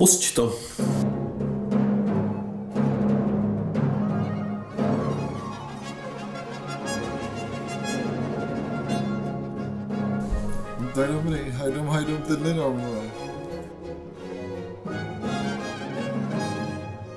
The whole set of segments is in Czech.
Pusť to. To je dobrý, hajdom, hajdom, ten nedám,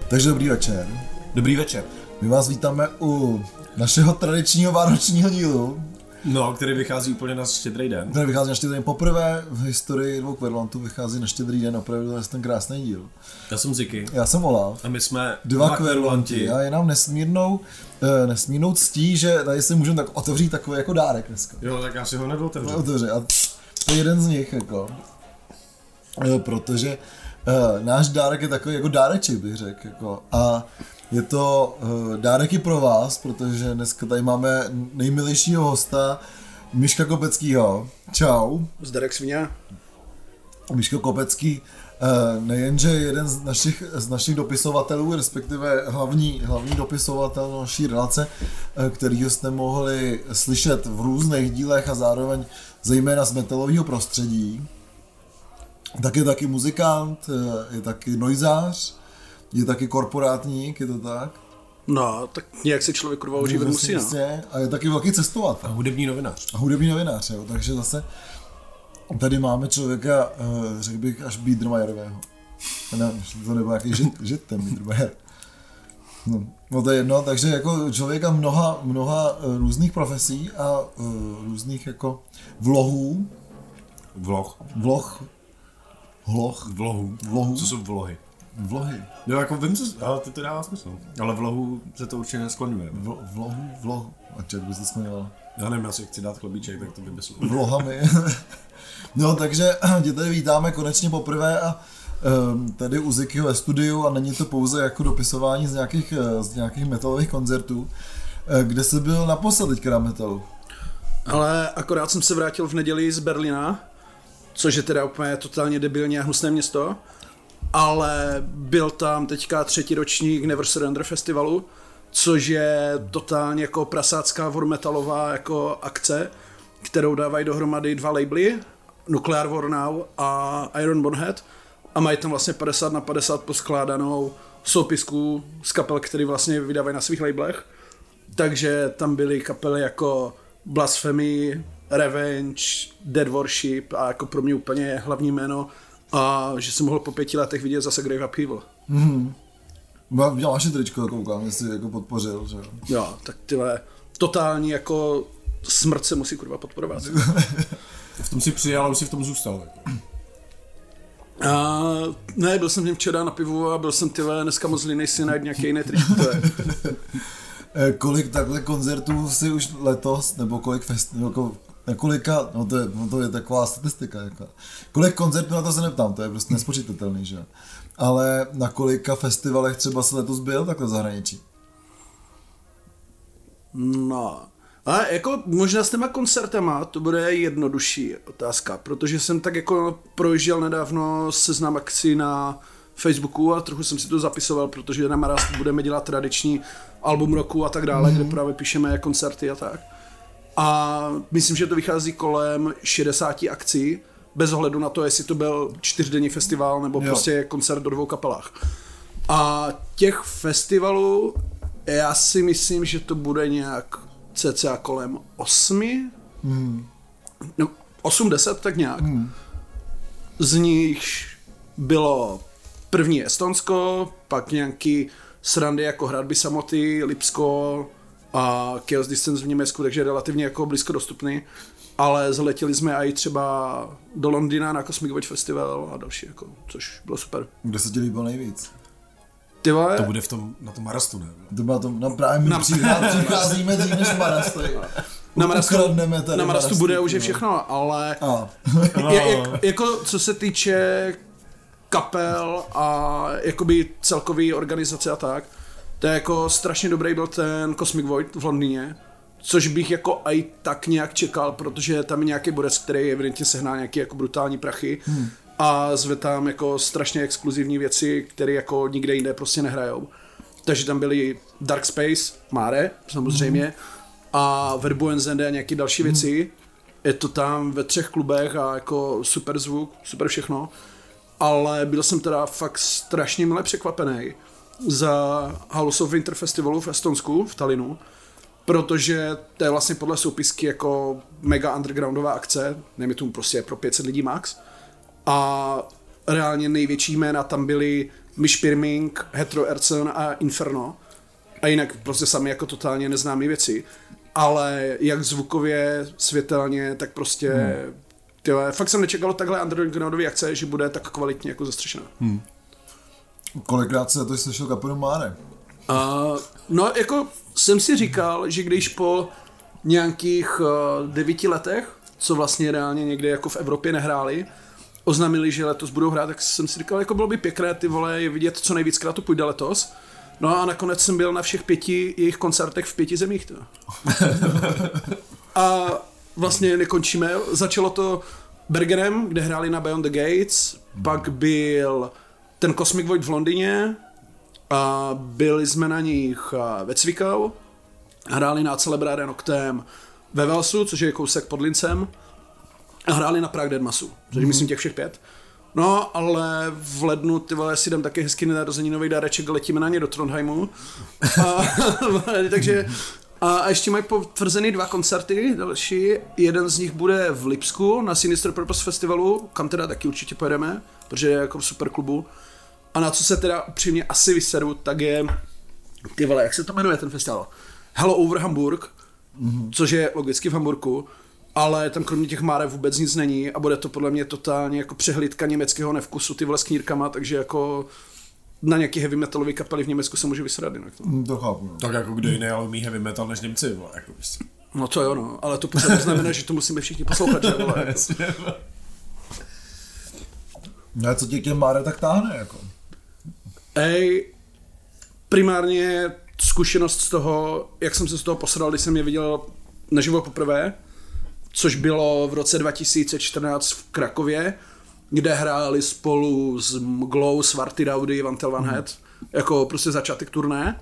Takže dobrý večer. Dobrý večer. My vás vítáme u našeho tradičního vánočního dílu. No, který vychází úplně na štědrý den. Který vychází na štědrý den. Poprvé v historii dvou kverlantů vychází na štědrý den, opravdu to je ten krásný díl. Já jsem Ziky. Já jsem Olaf. A my jsme dva, dva kverlanti. A je nám nesmírnou, uh, nesmírnou ctí, že tady si můžeme tak otevřít takový jako dárek dneska. Jo, tak já si ho nedu otevřít. Otevři. A to je jeden z nich, jako. Jo, protože uh, náš dárek je takový jako dáreček, bych řekl. Jako. A je to uh, dárek i pro vás, protože dneska tady máme nejmilejšího hosta, Miška Kopeckýho. Čau. Zdarek Svině. Miško Kopecký uh, nejenže jeden z našich, z našich dopisovatelů, respektive hlavní, hlavní dopisovatel naší relace, uh, kterýho jste mohli slyšet v různých dílech a zároveň zejména z metalového prostředí, tak je taky muzikant, je taky noizář, je taky korporátník, je to tak? No, tak nějak se člověk kurva užívat musí, no. A je taky velký cestovatel. A hudební novinář. A hudební novinář, jo. Takže zase tady máme člověka, řekl bych, až Biedermajerového. Ne, to nebo jaký žit, žit ten Biedermajer. No, no to je jedno, takže jako člověka mnoha, mnoha různých profesí a uh, různých jako vlohů. Vloh. Vloh. Hloh. Vlohů. Vlohů. Co jsou vlohy? Vlohy. Jo, jako vím, co, ale to, to dává smysl. Ale vlohu se to určitě neskloňuje. V, vlohu, vlohu. A ček by se skloňoval? Já nevím, já si chci dát chlebíček, tak to by bez Vlohami. no, takže tě tady vítáme konečně poprvé a um, tady u Zikyho ve studiu a není to pouze jako dopisování z nějakých, z nějakých metalových koncertů. Kde jsi byl naposled teďka na metalu? Ale akorát jsem se vrátil v neděli z Berlína, což je teda úplně totálně debilně a hnusné město ale byl tam teďka třetí ročník Never Surrender festivalu, což je totálně jako prasácká vormetalová jako akce, kterou dávají dohromady dva labely, Nuclear War Now a Iron Bonhead a mají tam vlastně 50 na 50 poskládanou soupisku z kapel, který vlastně vydávají na svých labelech. Takže tam byly kapely jako Blasphemy, Revenge, Dead Worship a jako pro mě úplně hlavní jméno a že jsem mohl po pěti letech vidět zase Grave Upheaval. Mhm. Měl vaše tričko, koukám, jestli jako podpořil, že jo. Jo, tak tyhle, totální jako smrt se musí kurva podporovat. v tom si přijal, ale si v tom zůstal. A, ne, byl jsem v něm včera na pivu a byl jsem tyhle dneska moc línej si najít nějaké jiné tričko. Je. kolik takhle koncertů si už letos, nebo kolik fest, jako na kolika, no to je, no to je taková statistika, jako. kolik koncertů na to se neptám, to je prostě nespočítatelný, že ale na kolika festivalech třeba se letos byl takhle zahraničí? No, a jako možná s těma koncertama to bude jednodušší otázka, protože jsem tak jako projížděl nedávno seznam akcí na Facebooku a trochu jsem si to zapisoval, protože na Marast budeme dělat tradiční album roku a tak dále, mm. kde právě píšeme koncerty a tak. A myslím, že to vychází kolem 60 akcí, bez ohledu na to, jestli to byl čtyřdenní festival nebo jo. prostě koncert do dvou kapelách. A těch festivalů, já si myslím, že to bude nějak cca kolem osmi, hmm. no, 8-10 tak nějak. Hmm. Z nich bylo první Estonsko, pak nějaký srandy jako Hradby samoty, Lipsko, a Chaos Distance v Německu, takže relativně jako blízko dostupný. Ale zletěli jsme i třeba do Londýna na Cosmic Watch Festival a další, jako, což bylo super. Kde se ti líbilo nejvíc? Ty vole? To bude v tom, na tom Marastu, ne? To bylo to, no právě my na... přicházíme dřív než Marastu. Na Marastu, na Marastu bude už je všechno, ale a. je, jak, jako co se týče kapel a jakoby celkový organizace a tak, to je jako strašně dobrý byl ten Cosmic Void v Londýně, což bych jako i tak nějak čekal, protože tam je nějaký borec, který evidentně sehnal nějaký jako brutální prachy hmm. a zve tam jako strašně exkluzivní věci, které jako nikde jinde prostě nehrajou. Takže tam byly Dark Space, Mare, samozřejmě, hmm. a Verbu NZD a nějaké další hmm. věci. Je to tam ve třech klubech a jako super zvuk, super všechno. ale byl jsem teda fakt strašně milé překvapený za House of Winter Festivalu v Estonsku, v Talinu, protože to je vlastně podle soupisky jako mega undergroundová akce, nevím, tomu prostě pro 500 lidí max. A reálně největší jména tam byly Mish Pirming, Hetero Erson a Inferno. A jinak prostě sami jako totálně neznámé věci. Ale jak zvukově, světelně, tak prostě hmm. Tyhle, fakt jsem nečekal takhle undergroundový akce, že bude tak kvalitně jako zastřešená. Hmm. Kolikrát se to slyšel kapelu Máre? Uh, no, jako jsem si říkal, že když po nějakých uh, devíti letech, co vlastně reálně někde jako v Evropě nehráli, oznámili, že letos budou hrát, tak jsem si říkal, jako bylo by pěkné ty vole je vidět, co nejvíckrát to půjde letos. No a nakonec jsem byl na všech pěti jejich koncertech v pěti zemích. To. a vlastně nekončíme. Začalo to Bergenem, kde hráli na Beyond the Gates, pak byl ten Cosmic Void v Londýně, a byli jsme na nich ve Cvikau, hráli na Celebrare Noctem ve Velsu, což je kousek pod Lincem, a hráli na Prague Deadmasu, což mm. myslím těch všech pět. No, ale v lednu ty vole si jdem taky hezky nový dáreček, letíme na ně do Trondheimu. A, takže a ještě mají potvrzený dva koncerty další. Jeden z nich bude v Lipsku na Sinister Purpose Festivalu, kam teda taky určitě pojedeme, protože je jako super klubu. A na co se teda upřímně asi vysedu, tak je, ty vole, jak se to jmenuje ten festival? Hello Over Hamburg, mm-hmm. což je logicky v Hamburgu, ale tam kromě těch márev vůbec nic není a bude to podle mě totálně jako přehlídka německého nevkusu ty vole s knírkama, takže jako na nějaký heavy metalový kapely v Německu se může vysrat jinak. To, mm, to chápu. No. Tak jako kdo jiný ale umí heavy metal než Němci, vole, jako prostě. No to jo, no, ale to pořád znamená, že to musíme všichni poslouchat, že vole. No a co tě k těm Máre tak táhne, jako? Ej, primárně zkušenost z toho, jak jsem se z toho posral, když jsem je viděl naživo poprvé, což bylo v roce 2014 v Krakově, kde hráli spolu s Mglou, Svarty Rowdy, Vantel Van Head, mm. jako prostě začátek turné.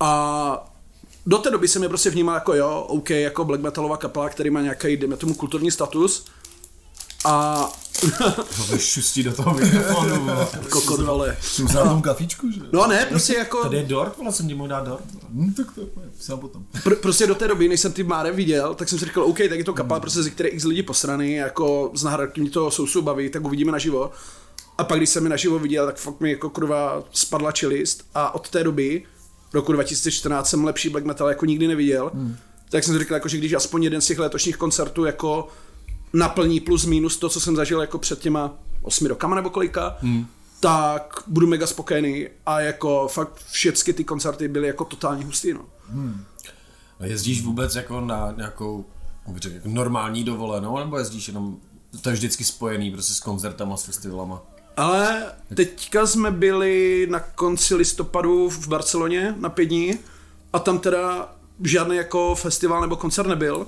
A do té doby jsem je prostě vnímal jako jo, OK, jako black metalová kapela, který má nějaký, dejme tomu, kulturní status. A to šustí do toho mikrofonu. Kokot, vole. Jsem na tom kafičku, že? No ne, prostě jako... Tady je dort, vole, jsem ti mohl dát dort. Hmm, tak to je potom. Pr- prostě do té doby, než jsem ty Máre viděl, tak jsem si říkal, OK, tak je to kapel, hmm. prostě ze které x lidí posraný, jako z nahrávky mě to sousu baví, tak uvidíme naživo. A pak, když jsem je naživo viděl, tak fakt mi jako kurva spadla čelist a od té doby, roku 2014, jsem lepší black metal jako nikdy neviděl. Hmm. Tak jsem si říkal, jako, že když aspoň jeden z těch letošních koncertů jako naplní plus minus to, co jsem zažil jako před těma osmi rokama nebo kolika, hmm. tak budu mega spokojený a jako fakt všechny ty koncerty byly jako totálně hustý, no. Hmm. A jezdíš vůbec jako na nějakou řekl, jako normální dovolenou, nebo jezdíš jenom, to je vždycky spojený prostě s koncertama, s festivalama? Ale teďka jsme byli na konci listopadu v Barceloně na pět dní a tam teda žádný jako festival nebo koncert nebyl,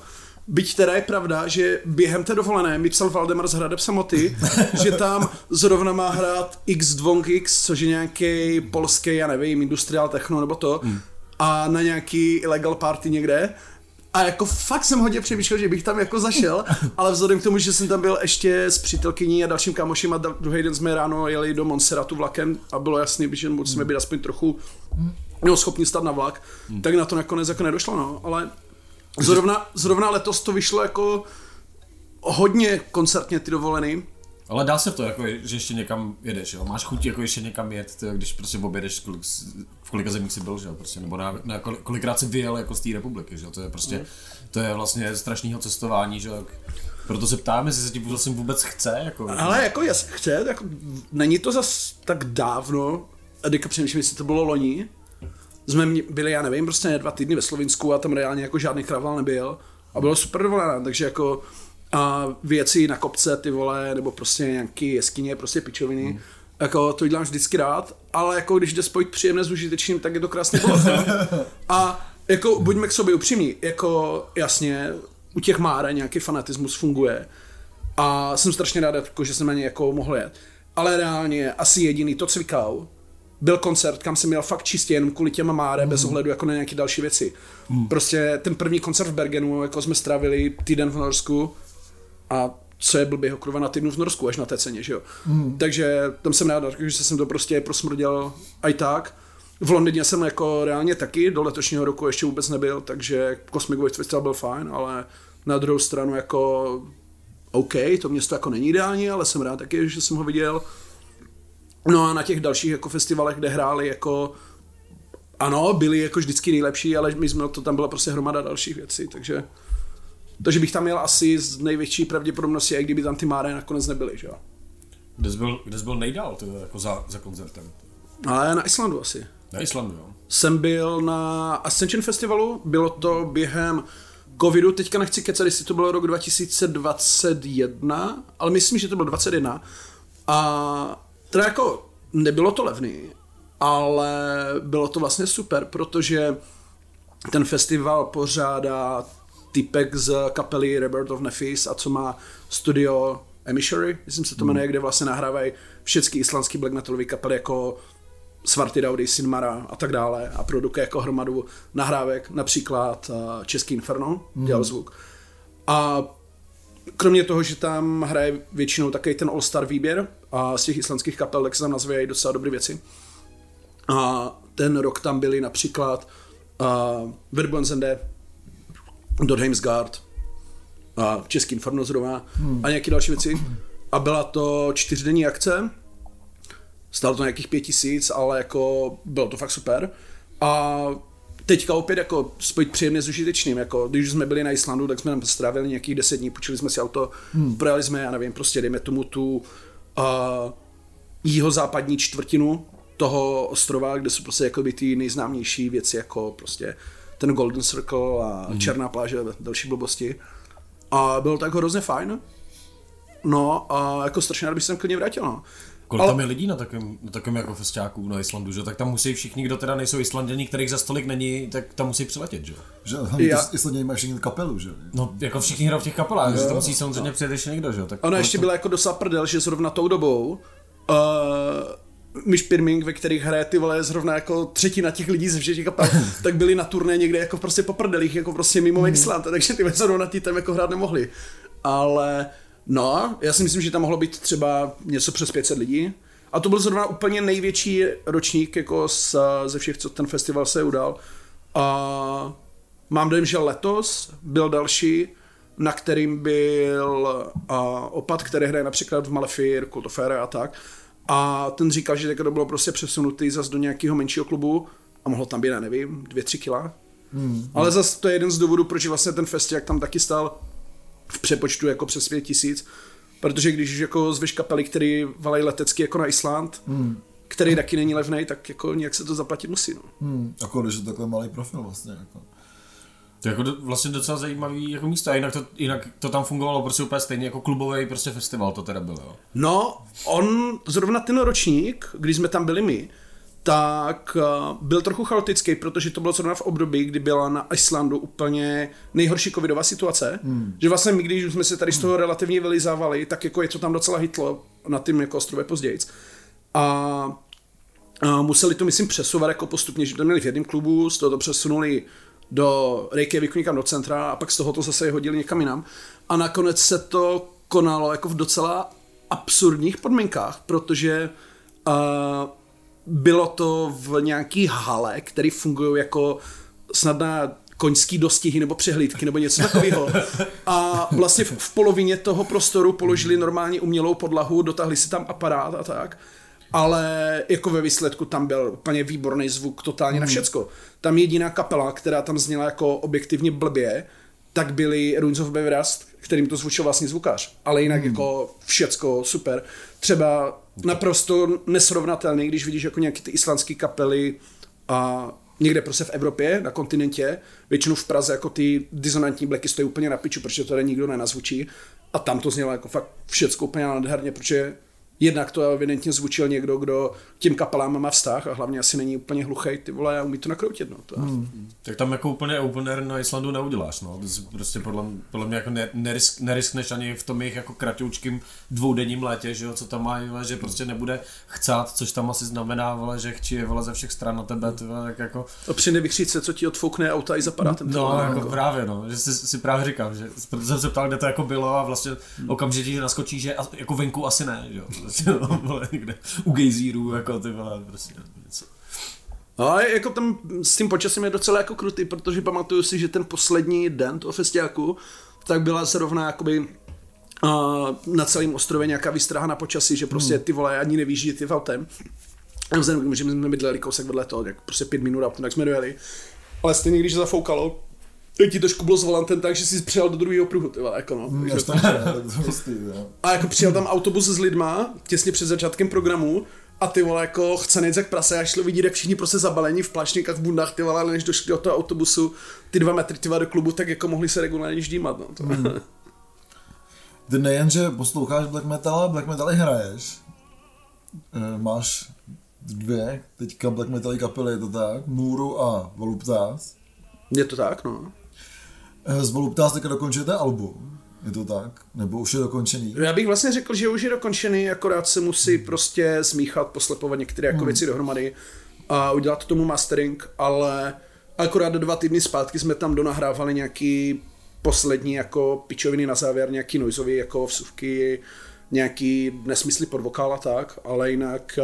Byť teda je pravda, že během té dovolené mi psal Valdemar z Hradeb Samoty, že tam zrovna má hrát X2X, což je nějaký polský, já nevím, industrial techno nebo to, hmm. a na nějaký illegal party někde. A jako fakt jsem hodně přemýšlel, že bych tam jako zašel, ale vzhledem k tomu, že jsem tam byl ještě s přítelkyní a dalším kámošem a druhý den jsme ráno jeli do Monserratu vlakem a bylo jasný, že musíme být aspoň trochu no, schopni stát na vlak, hmm. tak na to nakonec jako nedošlo, no, ale Zrovna, zrovna letos to vyšlo jako hodně koncertně ty dovolený. Ale dá se to, jako, že ještě někam jedeš, jo? Máš chuť jako ještě někam jet, tyjo, když prostě objedeš, kolik, v kolika zemích jsi byl, že jo? Prostě, nebo na, na kolikrát jsi vyjel jako z té republiky, že jo? To je prostě, mm. to je vlastně strašného cestování, že jo? Proto se ptám, jestli se ti vlastně vůbec chce. Jako, Ale jako jas, chce, jako, není to zas tak dávno, a teďka přemýšlím, jestli to bylo loni, jsme byli, já nevím, prostě dva týdny ve Slovinsku a tam reálně jako žádný kraval nebyl a bylo super dovolená, takže jako a věci na kopce, ty vole, nebo prostě nějaký jeskyně, prostě pičoviny, hmm. jako to dělám vždycky rád, ale jako když jde spojit příjemné s užitečným, tak je to krásně bylo. a jako buďme k sobě upřímní, jako jasně, u těch Máre nějaký fanatismus funguje a jsem strašně rád, jako, že jsem na ně jako mohl jet. Ale reálně asi jediný to cvikal, byl koncert, kam jsem měl fakt čistě jenom kvůli těm máre, mm. bez ohledu jako na nějaké další věci. Mm. Prostě ten první koncert v Bergenu, jako jsme strávili týden v Norsku a co je blbýho kurva na týdnu v Norsku až na té ceně, že jo. Mm. Takže tam jsem rád, že jsem to prostě prosmrděl i tak. V Londýně jsem jako reálně taky, do letošního roku ještě vůbec nebyl, takže Cosmic Void Festival byl fajn, ale na druhou stranu jako OK, to město jako není ideální, ale jsem rád taky, že jsem ho viděl. No a na těch dalších jako festivalech, kde hráli jako ano, byli jako vždycky nejlepší, ale my jsme to tam byla prostě hromada dalších věcí, takže takže bych tam měl asi z největší pravděpodobnosti, i kdyby tam ty Máre nakonec nebyly, že jo. Kde jsi byl, kde jsi byl nejdál ty, jako za, za koncertem? Ale na Islandu asi. Na Islandu, jo. Jsem byl na Ascension Festivalu, bylo to během covidu, teďka nechci kecat, jestli to bylo rok 2021, ale myslím, že to bylo 21. A teda jako nebylo to levný, ale bylo to vlastně super, protože ten festival pořádá typek z kapely Rebirth of Nephis a co má studio Emissory, myslím se to jmenuje, hmm. kde vlastně nahrávají všechny islandský black metalové kapely jako Svarty Daudy, Sinmara a tak dále a produkuje jako hromadu nahrávek, například uh, Český Inferno, hmm. dělal zvuk. A kromě toho, že tam hraje většinou takový ten all-star výběr a z těch islandských kapel, tak se tam nazvívají docela dobré věci. A ten rok tam byli například uh, Verbonzende, Dodheimsgard, a Český Inferno zrovna hmm. a nějaké další věci. A byla to čtyřdenní akce, Stalo to nějakých pět tisíc, ale jako bylo to fakt super. A teďka opět jako spojit příjemně s užitečným, jako když jsme byli na Islandu, tak jsme tam strávili nějakých deset dní, počili jsme si auto, hmm. projeli jsme, já nevím, prostě dejme tomu tu uh, jihozápadní čtvrtinu toho ostrova, kde jsou prostě jako by ty nejznámější věci, jako prostě ten Golden Circle a hmm. Černá pláže a další blbosti. A bylo to jako hrozně fajn. No a jako strašně rád bych se tam klidně vrátil. No. Kolik ale... tam je lidí na takovém, na takovém jako festiáku na Islandu, že? Tak tam musí všichni, kdo teda nejsou Islanděni, kterých za stolik není, tak tam musí přiletět, že? Že Já... Islanděni mají všichni kapelu, že? No, jako všichni hrajou v těch kapelách, jo, že to musí samozřejmě přijet ještě někdo, že? Tak ono ještě to... byla jako dosa prdel, že zrovna tou dobou uh, Miš Pirming, ve kterých hraje ty vole zrovna jako třetina těch lidí ze všech kapel, tak byli na turné někde jako prostě po prdelích, jako prostě mimo mm. Island, takže ty zrovna ty tam jako hrát nemohli. Ale no, já si myslím, že tam mohlo být třeba něco přes 500 lidí. A to byl zrovna úplně největší ročník jako z, ze všech, co ten festival se udal. A mám dojem, že letos byl další, na kterým byl a, opad, který hraje například v Malefir, Kultofere a tak. A ten říkal, že to bylo prostě přesunutý zase do nějakého menšího klubu a mohlo tam být, já nevím, dvě, tři kila. Hmm. Ale zase to je jeden z důvodů, proč vlastně ten festival tam taky stál v přepočtu jako přes pět tisíc, Protože když jako zveš kapely, který valají letecky jako na Island, hmm. který taky není levný, tak jako nějak se to zaplatit musí. No. Hmm. Jako když je takhle malý profil vlastně. Jako. To je jako vlastně docela zajímavý jako místo, a jinak to, jinak to tam fungovalo prostě úplně stejně jako klubový prostě festival to teda bylo. No, on, zrovna ten ročník, když jsme tam byli my, tak uh, byl trochu chaotický, protože to bylo zrovna v období, kdy byla na Islandu úplně nejhorší covidová situace, hmm. že vlastně my, když jsme se tady z toho relativně vylizávali, tak jako je to tam docela hitlo na tím jako ostrově později. A, a museli to, myslím, přesouvat jako postupně, že to měli v jednom klubu, z toho to přesunuli do Reykjaviku někam do centra a pak z toho to zase hodili někam jinam. A nakonec se to konalo jako v docela absurdních podmínkách, protože uh, bylo to v nějaký hale, které fungují jako snadná koňský dostihy nebo přehlídky nebo něco takového. A vlastně v, v polovině toho prostoru položili normálně umělou podlahu, dotáhli si tam aparát a tak. Ale jako ve výsledku tam byl úplně výborný zvuk totálně na hmm. všecko. Tam jediná kapela, která tam zněla jako objektivně blbě, tak byly Ruins of Beverast, kterým to zvučil vlastně zvukař. Ale jinak hmm. jako všecko super. Třeba naprosto nesrovnatelný, když vidíš jako nějaké ty islandské kapely a někde prostě v Evropě, na kontinentě, většinou v Praze jako ty disonantní bleky stojí úplně na piču, protože to tady nikdo nenazvučí. A tam to znělo jako fakt všecko úplně nádherně, protože jednak to evidentně zvučil někdo, kdo tím kapelám má vztah a hlavně asi není úplně hluchý, ty vole, a umí to nakroutit, no. To. Hmm. Tak tam jako úplně opener na Islandu neuděláš, no. Si prostě podle, podle mě jako ne, nerisk, neriskneš ani v tom jejich jako kratoučkým dvoudenním létě, že jo, co tam mají, že prostě nebude chcát, což tam asi znamená, vole, že chčí vole ze všech stran na tebe, ty vole, tak jako... A při nevychříce, co ti odfoukne auta i za aparátem. No, vole, jako, jako, právě, no, že si, si právě říkám, že jsem se ptal, kde to jako bylo a vlastně hmm. okamžitě naskočí, že jako venku asi ne, že jo, prostě, no, vole, někde u gejzíru, jako ty vole, prostě něco. No ale jako tam s tím počasím je docela jako krutý, protože pamatuju si, že ten poslední den toho festiáku, tak byla zrovna jakoby uh, na celém ostrově nějaká výstraha na počasí, že prostě hmm. ty vole ani nevíš, že ty v autem. A vzhledem k tomu, že my jsme bydleli kousek vedle toho, jak prostě pět minut autem, tak jsme dojeli. Ale stejně, když zafoukalo, tak ti to škublo s volantem tak, že jsi přijel do druhého pruhu, ty vole, jako no. Hmm, takže, to, prostě, a jako přijel tam autobus s lidma, těsně před začátkem programu, a ty vole, jako chce nejít jak prase a šlo vidět, jak všichni prostě zabalení v plašníkách, v bundách, ty vole, ale než došli do toho autobusu, ty dva metry ty vole, do klubu, tak jako mohli se regulárně ždímat, no. To. Hmm. Ty nejen, že posloucháš black metal, black metal i hraješ. E, máš dvě teďka black metal kapely, je to tak? Můru a Voluptas. Je to tak, no. E, z Voluptas teďka dokončujete album. Je to tak? Nebo už je dokončený? Já bych vlastně řekl, že už je dokončený, akorát se musí hmm. prostě smíchat, poslepovat některé jako hmm. věci dohromady a udělat tomu mastering, ale akorát do dva týdny zpátky jsme tam donahrávali nějaký poslední jako pičoviny na závěr, nějaký noizový jako vsuvky, nějaký nesmysly pod vokál a tak, ale jinak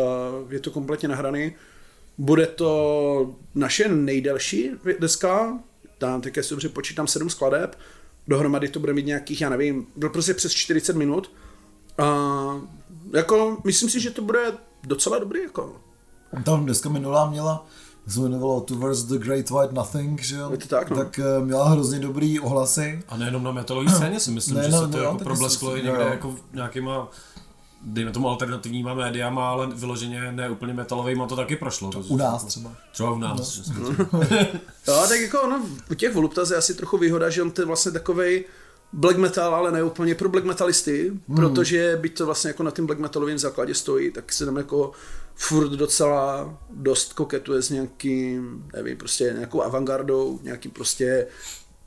je to kompletně nahraný. Bude to naše nejdelší deska, tam teď si dobře počítám sedm skladeb, dohromady to bude mít nějakých, já nevím, byl prostě přes 40 minut. A jako, myslím si, že to bude docela dobrý, jako. Tam dneska minulá měla, se jmenovalo Towards the Great White Nothing, že jo? Je to tak, no. tak uh, měla hrozně dobrý ohlasy. A nejenom na metalové scéně si myslím, ne, že no, se to no, jako problesklo i někde jo. jako nějakýma dejme tomu alternativníma médiama, ale vyloženě ne úplně metalovým, to taky prošlo. To, u nás třeba. Třeba u nás. No, no tak jako ono, u těch Voluptas je asi trochu výhoda, že on to je vlastně takovej black metal, ale ne úplně pro black metalisty, hmm. protože byť to vlastně jako na tím black metalovém základě stojí, tak se tam jako furt docela dost koketuje s nějakým, nevím, prostě nějakou avantgardou, nějakým prostě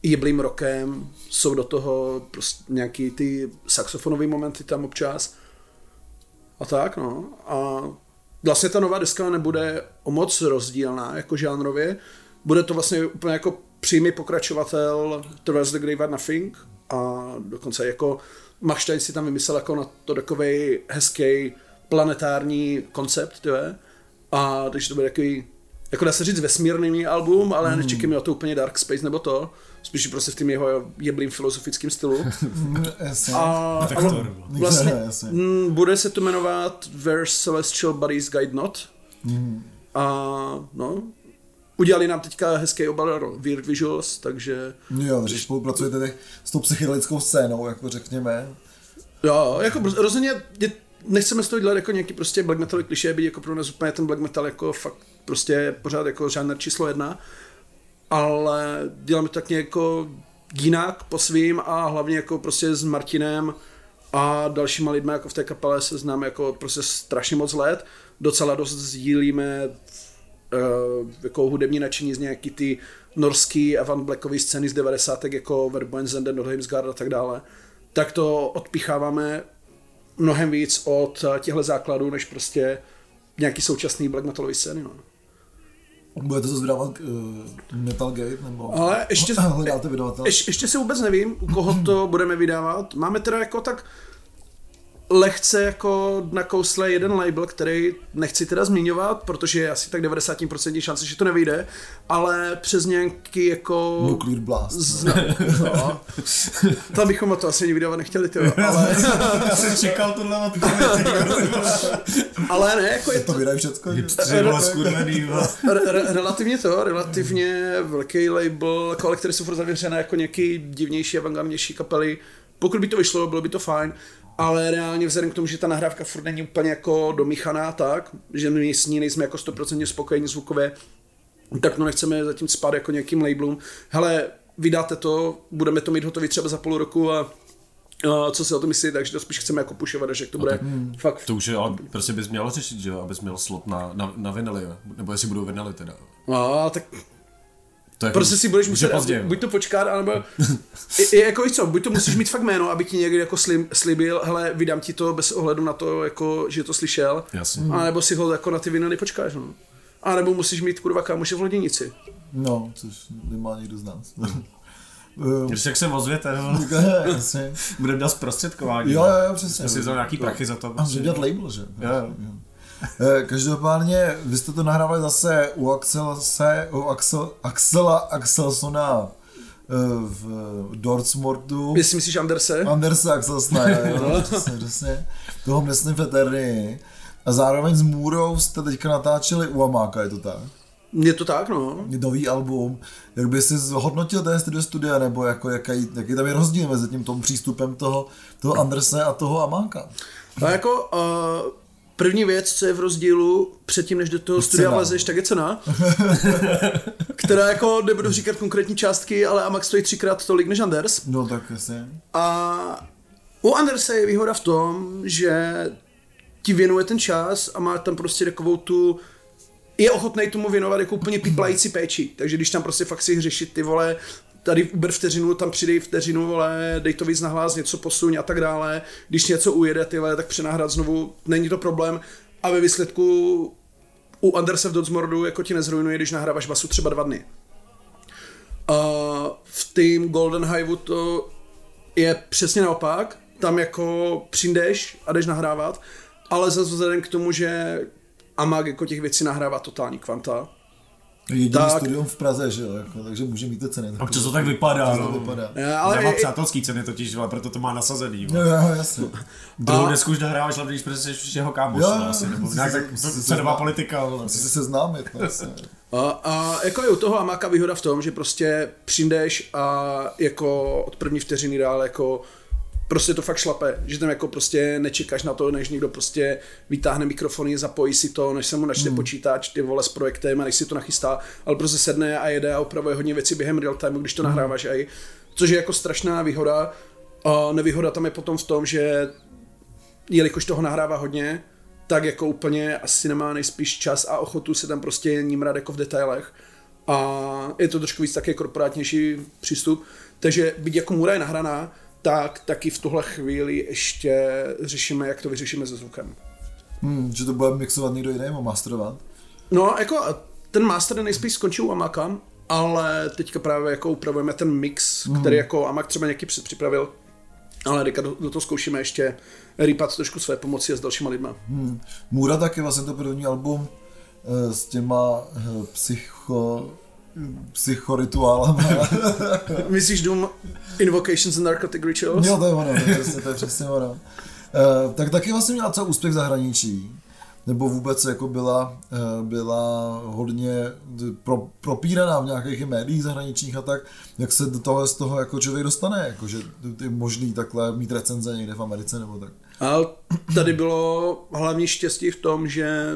jeblým rokem, jsou do toho prostě nějaký ty saxofonové momenty tam občas a tak, no. A vlastně ta nová deska nebude o moc rozdílná jako žánrově. Bude to vlastně úplně jako přímý pokračovatel Traverse the Grave Nothing a dokonce jako Machstein si tam vymyslel jako na to takový hezký planetární koncept, tyve. A takže to bude takový, jako dá se říct vesmírný album, ale mm. nečekej mi o to úplně Dark Space nebo to spíš prostě v tím jeho jeblým filozofickým stylu. a, a vlastně m, bude se to jmenovat Where Celestial Bodies Guide Not. Mm. A no, udělali nám teďka hezký obal Weird Visuals, takže... Jo, když spolupracujete teď s tou psychedelickou scénou, jako řekněme. Jo, jako rozhodně je, nechceme z toho dělat jako nějaký prostě black metal kliše, být jako pro nás úplně ten black metal jako fakt prostě pořád jako žánr číslo jedna ale děláme tak jako jinak po svým a hlavně jako prostě s Martinem a dalšíma lidmi jako v té kapele se známe jako prostě strašně moc let. Docela dost sdílíme uh, jako hudební nadšení z nějaký ty norský avant blackový scény z 90. jako Verboen, Zenden, Nordheimsgard a tak dále. Tak to odpicháváme mnohem víc od těchto základů, než prostě nějaký současný black metalový scény. No. Budete to zvedávat uh, Metal Gate nebo Ale ještě, hledáte vydavatel? Ještě, ještě se vůbec nevím, u koho to budeme vydávat. Máme teda jako tak lehce jako nakousle jeden label, který nechci teda zmiňovat, protože je asi tak 90% šance, že to nevyjde, ale přes nějaký jako... Nuclear Blast. Zna... no. Tam bychom o to asi ani vydávat nechtěli, tyjo, ale... Já jsem čekal tohle od Ale ne, jako je to... To vydají všecko. Relativně to, relativně velký label, jako, ale které jsou furt zavěřené jako nějaký divnější, avantgardnější kapely. Pokud by to vyšlo, bylo by to fajn ale reálně vzhledem k tomu, že ta nahrávka furt není úplně jako domíchaná tak, že my s ní nejsme jako 100% spokojení zvukově, tak to nechceme zatím spát jako nějakým labelům. Hele, vydáte to, budeme to mít hotový třeba za půl roku a uh, co si o to myslí, takže to spíš chceme jako pušovat, že to bude tak, fakt To už je, ale prostě bys měl řešit, že jo, abys měl slot na, na, na vinily, nebo jestli budou vinily teda. No, tak To je jako, prostě si budeš muset, je pozdě. buď to počkat, anebo, i, i, jako víš co, buď to musíš mít fakt jméno, aby ti někdy jako slib, slíbil, hele, vydám ti to bez ohledu na to, jako, že to slyšel, Jasně. a nebo si ho jako na ty vinily počkáš, no. A nebo musíš mít kurva kámoše v loděnici. No, což nemá nikdo z nás. Když jak se ozvěte, no, Jasně. budeme dělat zprostředkování. Jo, jo, jo, přesně. Já si vzal nějaký prachy za to. A můžeme dělat label, že? Jo, jo. Eh, Každopádně, vy jste to nahrávali zase u Axel, se, u Axel, Axela Axelsona eh, v Dortmortu. Jestli myslíš Anderse? Andersa Axelsona, jo, přesně, přesně. Toho myslím veterny. A zároveň s Můrou jste teďka natáčeli u Amáka, je to tak? Je to tak, no. Nový album. Jak by si zhodnotil ten studio studia, nebo jako jaký, jaký tam je rozdíl mezi tím tom přístupem toho, toho Anderse a toho Amáka? A jako uh, první věc, co je v rozdílu předtím, než do toho studia vlezeš, tak je cena. která jako, nebudu říkat konkrétní částky, ale Amax stojí třikrát tolik než Anders. No tak jasně. A u Andersa je výhoda v tom, že ti věnuje ten čas a má tam prostě takovou tu je ochotný tomu věnovat jako úplně piplající péči. Takže když tam prostě fakt si řešit ty vole, tady uber vteřinu, tam přidej vteřinu, vole, dej to víc nahlas, něco posuň a tak dále. Když něco ujede, ty vole, tak přenahrát znovu, není to problém. A ve výsledku u Andersa v Dodsmordu jako ti nezrujnuje, když nahráváš basu třeba dva dny. A v tým Golden Hiveu to je přesně naopak. Tam jako přijdeš a jdeš nahrávat, ale zase vzhledem k tomu, že Amag jako těch věcí nahrává totální kvanta. Jediný Tak. studium v Praze, že jo, jako, takže může mít ty ceny. A to tak vypadá, to no. vypadá. Já, Ale ale má i- přátelský ceny totiž, ale proto to má nasazený. Jo, Jo. jo, jasně. Druhou A- desku už nahráváš, hlavně když prostě jsi jeho kámoš, Jo, no, asi, nebo nějak tak, to cenová politika, ale Musí se seznámit. A, a jako je u toho Amaka výhoda v tom, že prostě přijdeš a jako od první vteřiny dál jako prostě to fakt šlape, že tam jako prostě nečekáš na to, než někdo prostě vytáhne mikrofony, zapojí si to, než se mu načte hmm. počítač, ty vole s projektem a než si to nachystá, ale prostě sedne a jede a opravuje hodně věcí během real time, když to Hmm. nahráváš aj, což je jako strašná výhoda. A nevýhoda tam je potom v tom, že jelikož toho nahrává hodně, tak jako úplně asi nemá nejspíš čas a ochotu se tam prostě nímrat jako v detailech. A je to trošku víc také korporátnější přístup. Takže byť jako Mura je nahraná, tak taky v tuhle chvíli ještě řešíme, jak to vyřešíme se zvukem. Hmm, že to bude mixovat někdo jiný, nebo masterovat. No, jako ten master nejspíš skončil u Amaka, ale teďka právě jako upravujeme ten mix, mm. který jako Amak třeba nějaký předpřipravil, ale teďka do, do toho zkoušíme ještě rýpat trošku své pomoci a s dalšíma lidma. Hmm. Můra taky vlastně to první album eh, s těma eh, psycho psychorituálama. Myslíš Doom Invocations and Narcotic Rituals? jo, to je ono, to je přesně, to je přesně ono. Eh, tak taky vlastně měla třeba úspěch v zahraničí. Nebo vůbec jako byla, eh, byla hodně pro, propíraná v nějakých médiích zahraničních a tak, jak se do toho z toho jako člověk dostane, jako že je možný takhle mít recenze někde v Americe nebo tak. A tady bylo hlavní štěstí v tom, že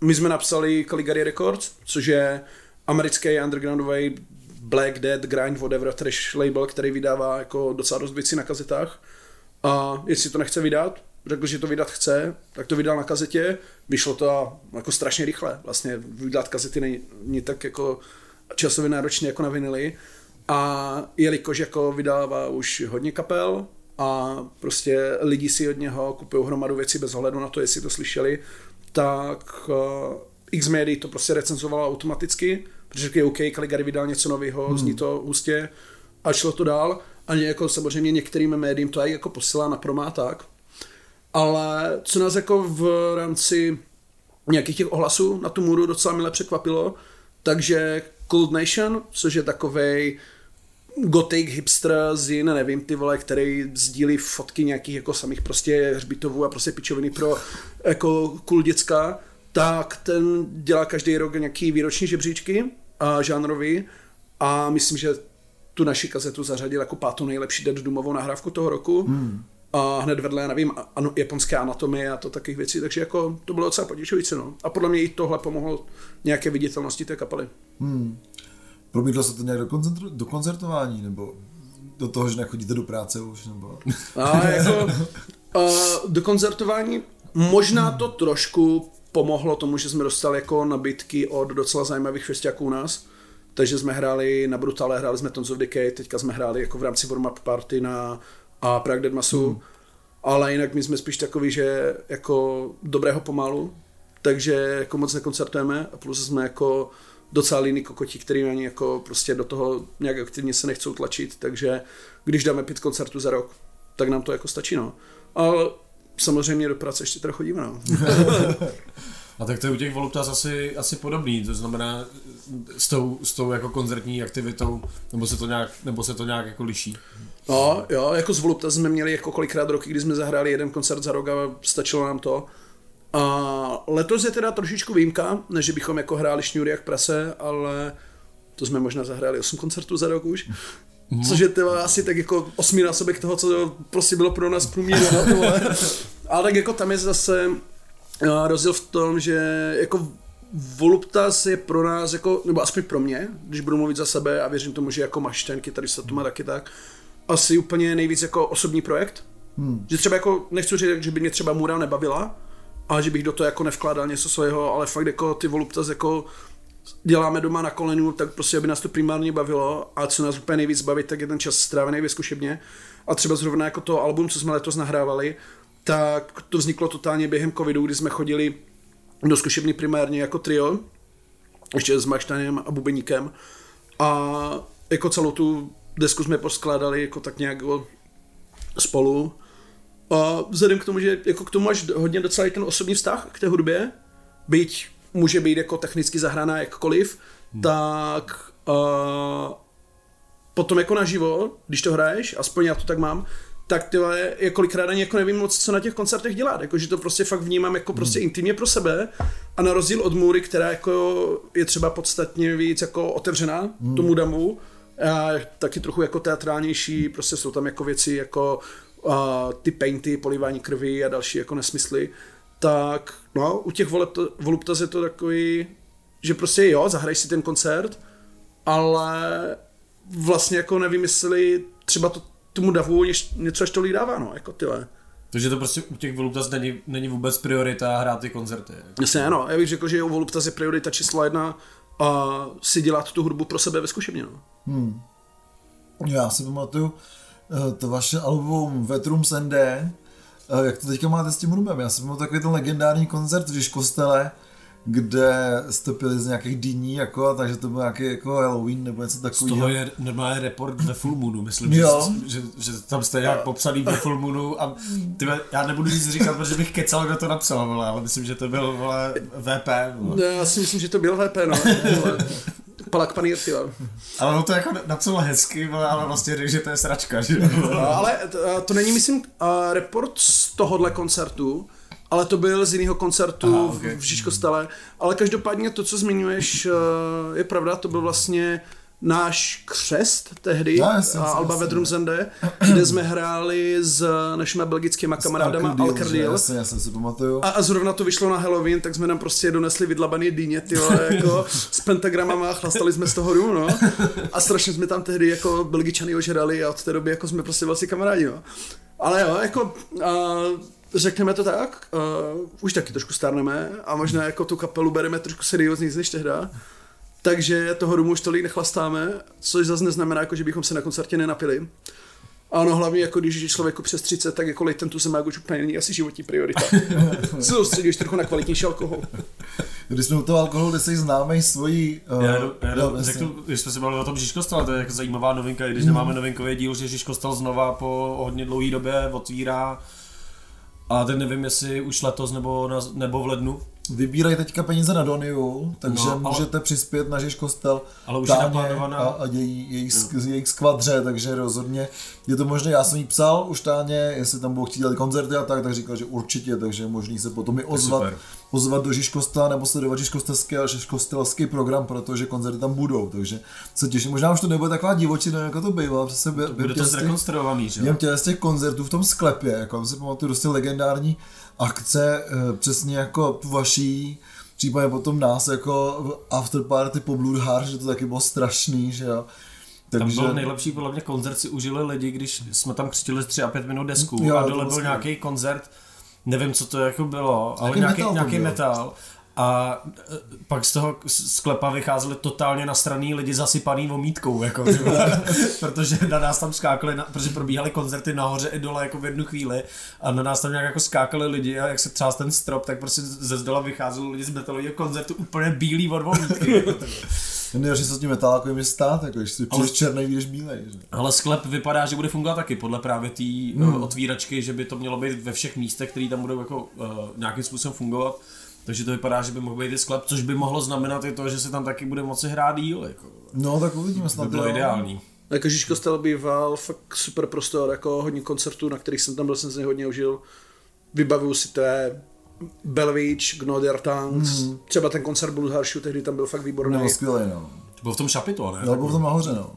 my jsme napsali Caligari Records, což je americký undergroundový Black Dead, Grind, whatever, trash label, který vydává jako docela dost věcí na kazetách. A jestli to nechce vydat, řekl, že to vydat chce, tak to vydal na kazetě, vyšlo to jako strašně rychle. Vlastně vydat kazety není, tak jako časově náročně jako na vinily. A jelikož jako vydává už hodně kapel a prostě lidi si od něho kupují hromadu věcí bez ohledu na to, jestli to slyšeli, tak uh, X médií to prostě recenzovalo automaticky, protože řekli, OK, Caligari vydal něco nového, hmm. zní to hustě a šlo to dál. A jako samozřejmě některým médiím to aj jako posílá na promá tak. Ale co nás jako v rámci nějakých těch ohlasů na tu můru docela mile překvapilo, takže Cold Nation, což je takovej gothic hipster z jin, nevím, ty vole, který sdílí fotky nějakých jako samých prostě hřbitovů a prostě pičoviny pro jako cool děcka, tak ten dělá každý rok nějaký výroční žebříčky a žánrový a myslím, že tu naši kazetu zařadil jako pátou nejlepší Dead Doomovou nahrávku toho roku. Hmm. A hned vedle, já nevím, ano, japonské anatomie a to takových věcí, takže jako to bylo docela potěšující, no. A podle mě i tohle pomohlo nějaké viditelnosti té kapely. Hmm. Promítlo se to nějak do, koncentru, do koncertování, nebo do toho, že nechodíte do práce už, nebo... A jako uh, do koncertování možná to trošku pomohlo tomu, že jsme dostali jako nabídky od docela zajímavých festiáků u nás. Takže jsme hráli na Brutale, hráli jsme Tons of Decay, teďka jsme hráli jako v rámci warm-up party na a Prague Dead Masu. Hmm. Ale jinak my jsme spíš takový, že jako dobrého pomalu, takže jako moc nekoncertujeme a plus jsme jako docela líní kokoti, který ani jako prostě do toho nějak aktivně se nechcou tlačit, takže když dáme pět koncertů za rok, tak nám to jako stačí, no. Ale samozřejmě do práce ještě teda chodíme, no. A tak to je u těch Voluptas asi, asi podobný, to znamená s tou, s tou jako koncertní aktivitou, nebo se to nějak, nebo se to nějak jako liší? No, jo, jako z Voluptas jsme měli jako kolikrát roky, kdy jsme zahráli jeden koncert za rok a stačilo nám to. A letos je teda trošičku výjimka, než že bychom jako hráli šňůry jak prase, ale to jsme možná zahráli 8 koncertů za rok už. Mm. Což je teda asi tak jako osminásobek toho, co prostě bylo pro nás průměr. No, ale tak jako tam je zase rozdíl v tom, že jako Voluptas je pro nás, jako, nebo aspoň pro mě, když budu mluvit za sebe a věřím tomu, že jako ten kytarista to má taky tak, asi úplně nejvíc jako osobní projekt. Hmm. Že třeba jako, nechci říct, že by mě třeba Mura nebavila, ale že bych do toho jako nevkládal něco svého, ale fakt jako ty Voluptas jako děláme doma na kolenu, tak prostě aby nás to primárně bavilo a co nás úplně nejvíc baví, tak je ten čas strávený ve zkušebně. A třeba zrovna jako to album, co jsme letos nahrávali, tak to vzniklo totálně během covidu, kdy jsme chodili do zkušebny primárně jako trio, ještě s Maštanem a Bubeníkem a jako celou tu desku jsme poskládali jako tak nějak spolu a vzhledem k tomu, že jako k tomu máš hodně docela ten osobní vztah k té hudbě, byť může být jako technicky zahraná jakkoliv, hmm. tak uh, potom jako naživo, když to hraješ, aspoň já to tak mám, tak ty je kolikrát ani jako nevím moc, co na těch koncertech dělat, jako, že to prostě fakt vnímám jako prostě hmm. intimně pro sebe a na rozdíl od Můry, která jako je třeba podstatně víc jako otevřená hmm. tomu damu, a taky trochu jako teatrálnější, prostě jsou tam jako věci jako uh, ty painty, polivání krvi a další jako nesmysly, tak no, u těch Voluptas je to takový, že prostě jo, zahraj si ten koncert, ale vlastně jako nevím, jestli třeba to tomu davu něco až tolik dává, no, jako tyhle. Takže to prostě u těch Voluptas není, není vůbec priorita hrát ty koncerty. Jako. Jasně, ano. Já bych řekl, že u Voluptas je priorita číslo jedna a si dělat tu hudbu pro sebe ve zkušebně. No. Hmm. Já si pamatuju eh, to vaše album Vetrum ND, eh, jak to teďka máte s tím rubem? Já si pamatuju takový ten legendární koncert v kostele, kde jste pili z nějakých dýní, jako, takže to byl nějaký jako Halloween nebo něco takového. Z toho je normálně report ve Full Moonu, myslím, jo. Že, že, že, tam jste nějak popsaný ve Full Moonu a tyhle, já nebudu nic říkat, protože bych kecal, kdo to napsal, vole, ale myslím, že to byl vole, VP. Vole. Já si myslím, že to byl VP, no. Palak panír, ty Ale on to jako napsal hezky, ale vlastně řekl, že to je sračka, že no, ale to, to není, myslím, report z tohohle koncertu, ale to byl z jiného koncertu Aha, okay. v Žižkostele. Ale každopádně to, co zmiňuješ, eh, je pravda, to byl vlastně náš křest tehdy, no, jasný, Alba jasný. Vedrum Zende, kde jsme hráli s našimi belgickými kamarádama Alcardiel. Jasně, jasně si pamatuju. A, a, zrovna to vyšlo na Halloween, tak jsme nám prostě donesli vydlabaný dýně, tyjo, jako s pentagramama a chlastali jsme z toho dům, no. A strašně jsme tam tehdy jako belgičany ožrali a od té doby jako jsme prostě vlastně kamarádi, no. Ale jo, jako uh, řekneme to tak, uh, už taky trošku starneme a možná jako tu kapelu bereme trošku seriózněji než tehda. Takže toho rumu už tolik nechlastáme, což zase neznamená, jako, že bychom se na koncertě nenapili. Ano, hlavně jako když je člověku přes 30, tak jako ten tu zemák už úplně není asi životní priorita. Se soustředíš trochu na kvalitnější alkohol. Když jsme u toho alkoholu, kde jsi známý svojí... Uh, já, do, já do, řeknu, když jsme se bavili o tom Žižkostel, to je jako zajímavá novinka, i když mm. nemáme novinkový díl, že Žižkostel znova po hodně dlouhé době otvírá a teď nevím, jestli už letos nebo, na, nebo v lednu. Vybírají teďka peníze na Doniu, takže no, ale, můžete přispět na Žiž kostel ale už je naplánovaná. A, a její, její, hmm. její skvadře, takže rozhodně je to možné. Já jsem jí psal už táně, jestli tam budou chtít dělat koncerty a tak, tak říkal, že určitě, takže je možný se potom i ozvat, ozvat do Žižkosta nebo sledovat Žižkostelský a Žižkostelský program, protože koncerty tam budou, takže se těším. Možná už to nebude taková divočina, jako to bývalo, přesně bude to zrekonstruovaný, že? Těch, z těch koncertů v tom sklepě, jako si pamatuju, dosti legendární akce, eh, přesně jako tu vaší, případně potom nás jako afterparty po Blood Heart, že to taky bylo strašný, že jo Tam Takže- byl nejlepší, podle mě, koncert si užili lidi, když jsme tam křtili z 3 a 5 minut desku Jo, a dole byl skvělé. nějaký koncert, nevím, co to jako bylo, ale Nějaký nějaký, metal nějaký byl. metal. A e, pak z toho sklepa vycházeli totálně nastraný lidi zasypaný vomítkou, jako, protože na nás tam skákali, na, protože probíhaly koncerty nahoře i dole jako v jednu chvíli a na nás tam nějak jako skákali lidi a jak se třás ten strop, tak prostě ze zdola vycházeli lidi z metalového koncertu úplně bílý od vomítky. jako. Nejhorší, co s tím metálákem je stát, jako když si Ale- černý, vyjdeš bílej. Že? Ale sklep vypadá, že bude fungovat taky podle právě té Hmm. hmm. otvíračky, že by to mělo být ve všech místech, které tam budou jako uh, nějakým způsobem fungovat. Takže to vypadá, že by mohl být i sklep, což by mohlo znamenat i to, že se tam taky bude moci hrát díl. Jako. No, tak uvidíme To snad. by bylo jo. ideální. Jako Žiž kostel býval fakt super prostor, jako hodně koncertů, na kterých jsem tam byl, jsem se hodně užil. Vybavuju si to je Belvich, Gnodar Tanks, mm. třeba ten koncert Blue Harshu, tehdy tam byl fakt výborný. No, skvělý, no. To bylo v tom šapito, ne? No, byl tam nahoře, no.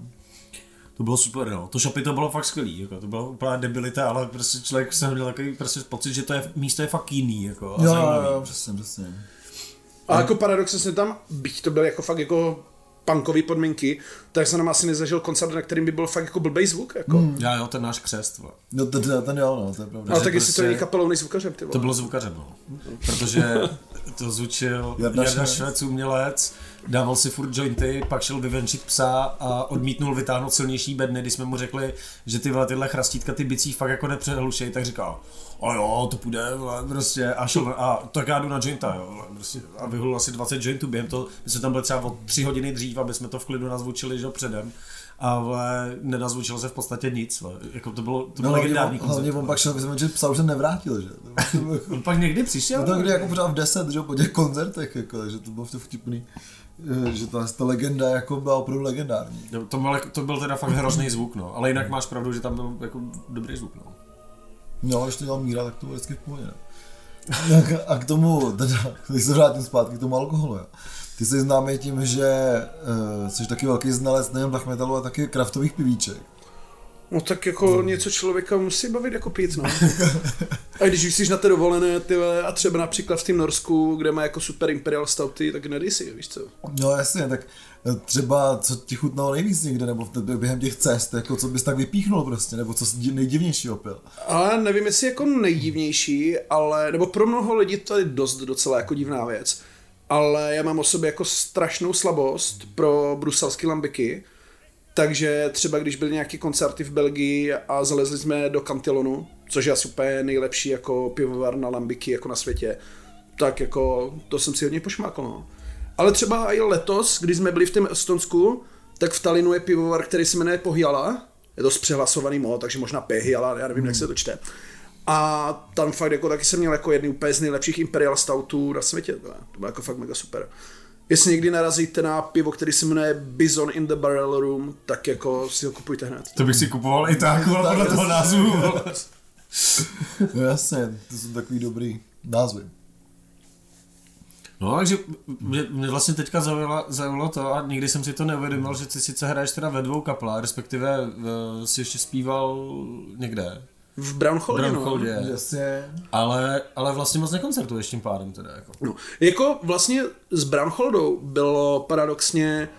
To bylo super, no. To šapito bylo fakt skvělý, jako. to bylo úplná debilita, ale prostě člověk jsem měl takový prostě pocit, že to je, místo je fakt jiný, jako, a Jo, jo, zajímavý. jo, přesně, přesně. A jako paradoxně jsem tam, byť to byl jako fakt jako punkový podmínky, tak jsem tam asi nezažil koncert, na kterým by byl fakt jako blbej zvuk. Jako. Mm. Já jo, ten náš křest, vole. No, ten, ten, ten jo, no, to je pravda. Ale tak jestli to prostě- není kapelou, nej zvukařem, ty vole. To bylo zvukařem, no. Protože to zvučil Jarda. Švec, umělec, dával si furt jointy, pak šel vyvenčit psa a odmítnul vytáhnout silnější bedny, když jsme mu řekli, že ty tyhle chrastítka, ty bicí fakt jako nepřehlušej, tak říkal, a jo, to půjde, prostě, a šel, a tak já jdu na jointa, jo, prostě, a vyhul asi 20 jointů během toho, my jsme tam byli třeba o 3 hodiny dřív, aby jsme to v klidu nazvučili, že předem, a vole, nenazvučilo se v podstatě nic, jako to bylo, to No, byl hlavně, legendární on, hlavně koncert. on pak šel vyzvat, že psa už se nevrátil, že? Bylo- On pak někdy přišel, No to kdy jako pořád v 10, že po těch koncertech, jako, takže to bylo to vtipný. Eh, Že ta, ta legenda jako byla opravdu legendární. Jo, To byl, to byl teda fakt hrozný zvuk, no. Ale jinak máš pravdu, že tam byl jako dobrý zvuk, no. No, když to dělal Míra, tak to bylo vždycky v pohodě. no. A k tomu, teda, když se vrátím zpátky k tomu alkoholu, jo. Ty jsi známý tím, že uh, jsi taky velký znalec nejen black metalu, ale taky kraftových pivíček. No tak jako něco člověka musí bavit jako pít, no. A když už jsi na té dovolené, ty a třeba například v tom Norsku, kde má jako super imperial stouty, tak nedej si, víš co. No jasně, tak eh, třeba co ti chutnalo nejvíc někde, nebo v tebe během těch cest, jako co bys tak vypíchnul prostě, nebo co jsi di- nejdivnějšího pil. Ale nevím, jestli jako nejdivnější, ale, nebo pro mnoho lidí to je dost docela jako divná věc. Ale já mám o sobě jako strašnou slabost pro bruselské lambiky, takže třeba když byly nějaké koncerty v Belgii a zalezli jsme do Cantillonu, což je asi úplně nejlepší jako pivovar na lambiky jako na světě, tak jako to jsem si hodně pošmákl, no. Ale třeba i letos, když jsme byli v tom Estonsku, tak v Talinu je pivovar, který se jmenuje Pohyala. Je to zpřehlasovaný mo, takže možná Pehyala, já nevím, jak se to čte. A tam fakt jako taky jsem měl jako jedný úplně z nejlepších Imperial Stoutů na světě. To, to bylo jako fakt mega super. Jestli někdy narazíte na pivo, který se jmenuje Bison in the Barrel Room, tak jako si ho kupujte hned. To bych si kupoval i tak, Tak podle toho názvu. No jasně, to jsou takový dobrý názvy. No, takže mě, mě vlastně teďka zaujalo, zaujalo to a nikdy jsem si to neuvědomil, že ty sice hraješ teda ve dvou kaplách, respektive v, si ještě zpíval někde, V Brownholdě, no. Jasně. ale, ale vlastně moc nekoncertuješ tím pádem teda, jako. No. Jako vlastně s Brownholdou bylo paradoxně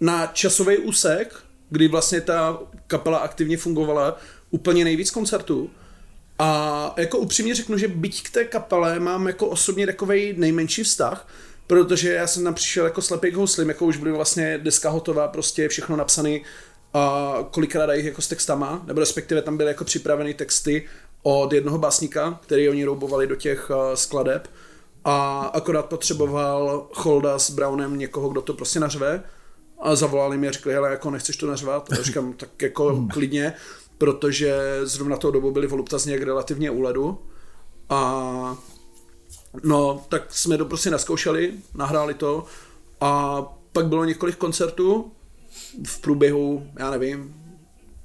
na časový úsek, kdy vlastně ta kapela aktivně fungovala, úplně nejvíc koncertů. A jako upřímně řeknu, že byť k té kapele mám jako osobně takový nejmenší vztah, protože já jsem tam přišel jako slepý k houslim, jako už byly vlastně deska hotová, prostě všechno napsané a kolikrát jich jako s textama, nebo respektive tam byly jako připraveny texty od jednoho básníka, který oni roubovali do těch uh, skladeb. A akorát potřeboval Cholda s Brownem někoho, kdo to prostě nařve. A zavolali mi a řekli, hele, jako nechceš to nařvat? A říkám, tak jako klidně, protože zrovna toho dobu byli Voluptas nějak relativně u ledu. A no, tak jsme to prostě naskoušeli, nahráli to. A pak bylo několik koncertů v průběhu, já nevím,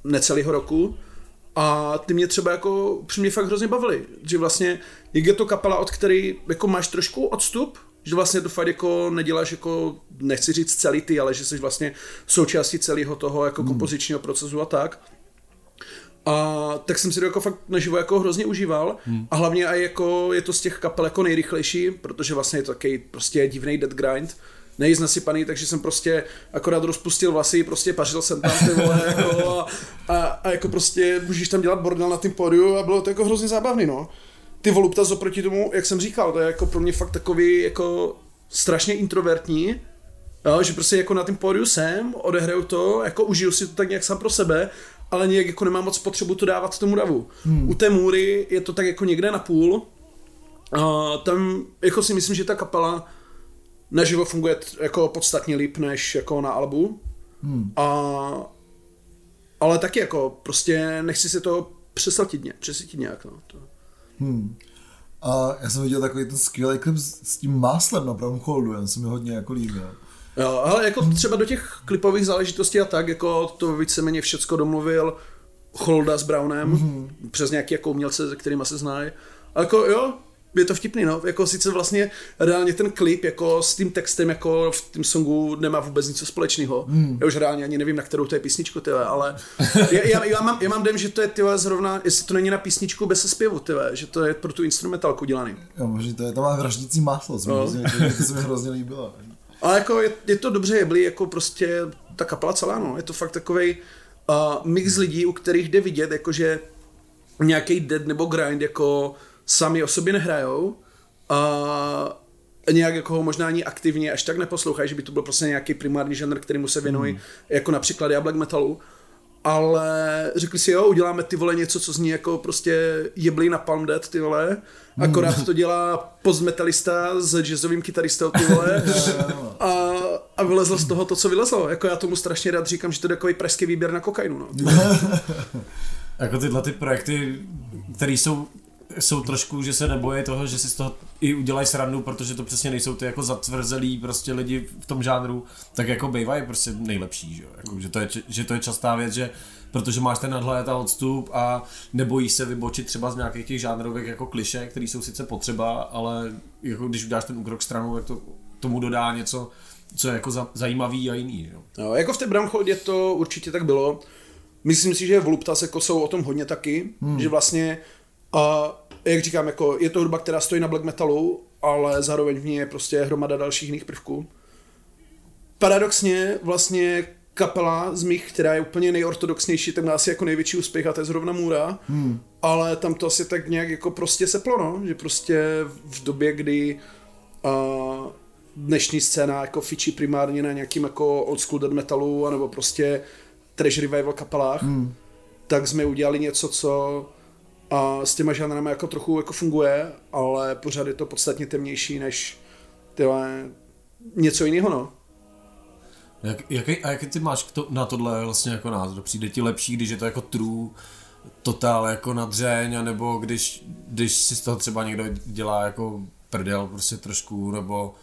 necelého roku a ty mě třeba jako přímě fakt hrozně bavily, že vlastně, jak je to kapela, od který jako máš trošku odstup, že vlastně to fakt jako neděláš jako, nechci říct celý ty, ale že jsi vlastně součástí celého toho jako kompozičního procesu a tak. A tak jsem si to jako fakt naživo jako hrozně užíval hmm. a hlavně i jako je to z těch kapel jako nejrychlejší, protože vlastně je to takový prostě divný dead grind, nejít nasypaný, takže jsem prostě akorát rozpustil vlasy, prostě pařil jsem tam ty vole, jako, a, a, a, jako prostě můžeš tam dělat bordel na tom pódiu a bylo to jako hrozně zábavný, no. Ty volupta oproti tomu, jak jsem říkal, to je jako pro mě fakt takový jako strašně introvertní, jo, že prostě jako na tom pódiu jsem, odehraju to, jako užiju si to tak nějak sám pro sebe, ale nějak jako nemám moc potřebu to dávat tomu davu. Hmm. U té můry je to tak jako někde na půl, a tam jako si myslím, že ta kapela naživo funguje jako podstatně líp než jako na albu. Hmm. A, ale taky jako prostě nechci si to přesatit, ně, přesatit nějak. No. To. Hmm. A já jsem viděl takový ten skvělý klip s, s tím máslem na Brownholdu, jen se mi hodně jako líbil. Jo, ale jako třeba do těch klipových záležitostí a tak, jako to víceméně všecko domluvil Holda s Brownem, mm-hmm. přes nějaký jako umělce, se kterými se znají. A jako jo, je to vtipný, no. Jako sice vlastně reálně ten klip jako s tím textem jako v tom songu nemá vůbec nic společného. Hmm. Já už reálně ani nevím, na kterou to je písničku, tyhle, ale já, já, já, mám, já mám dem, že to je tyhle zrovna, jestli to není na písničku bez zpěvu, tyhle, že to je pro tu instrumentálku dělaný. Jo, možná to je, to má vraždící máslo, no. to se mi hrozně líbilo. Ale jako je, je to dobře jeblý, jako prostě ta kapela celá, no. Je to fakt takovej uh, mix lidí, u kterých jde vidět, jakože nějaký dead nebo grind, jako sami o sobě nehrajou a nějak jako ho možná ani aktivně až tak neposlouchají, že by to byl prostě nějaký primární žánr, kterýmu se věnují, hmm. jako například já black metalu, ale řekli si jo, uděláme ty vole něco, co zní jako prostě jeblý na Palm Dead, ty vole, akorát to dělá postmetalista s jazzovým kytaristou, ty vole, a, a vylezlo z toho to, co vylezlo, jako já tomu strašně rád říkám, že to je takový pražský výběr na kokainu, no. jako tyhle ty projekty, které jsou jsou trošku, že se nebojí toho, že si z toho i udělají srandu, protože to přesně nejsou ty jako zatvrzelí prostě lidi v tom žánru, tak jako bývají prostě nejlepší, že, jako, že, to je, že to je častá věc, že protože máš ten nadhled a odstup a nebojíš se vybočit třeba z nějakých těch žánrových jako kliše, které jsou sice potřeba, ale jako když uděláš ten úkrok stranou, tak to tomu dodá něco, co je jako za, zajímavý a jiný. Jo. No, jako v té Bramchodě to určitě tak bylo. Myslím si, že Voluptas jako jsou o tom hodně taky, hmm. že vlastně a jak říkám, jako je to hudba, která stojí na black metalu, ale zároveň v ní je prostě hromada dalších jiných prvků. Paradoxně vlastně kapela z mých, která je úplně nejortodoxnější, tak má asi jako největší úspěch a to je zrovna Můra, hmm. ale tam to asi tak nějak jako prostě seplo, no, že prostě v době, kdy uh, dnešní scéna jako fičí primárně na nějakým jako old school death metalu, anebo prostě trash revival kapelách, hmm. tak jsme udělali něco, co a s těma žánrama jako trochu jako funguje, ale pořád je to podstatně temnější než tyhle, něco jiného, no. Jak, jaký, a jaký ty máš to, na tohle vlastně jako názor? Přijde ti lepší, když je to jako true, totál jako nadřeň, nebo když, když si z toho třeba někdo dělá jako prdel prostě trošku, nebo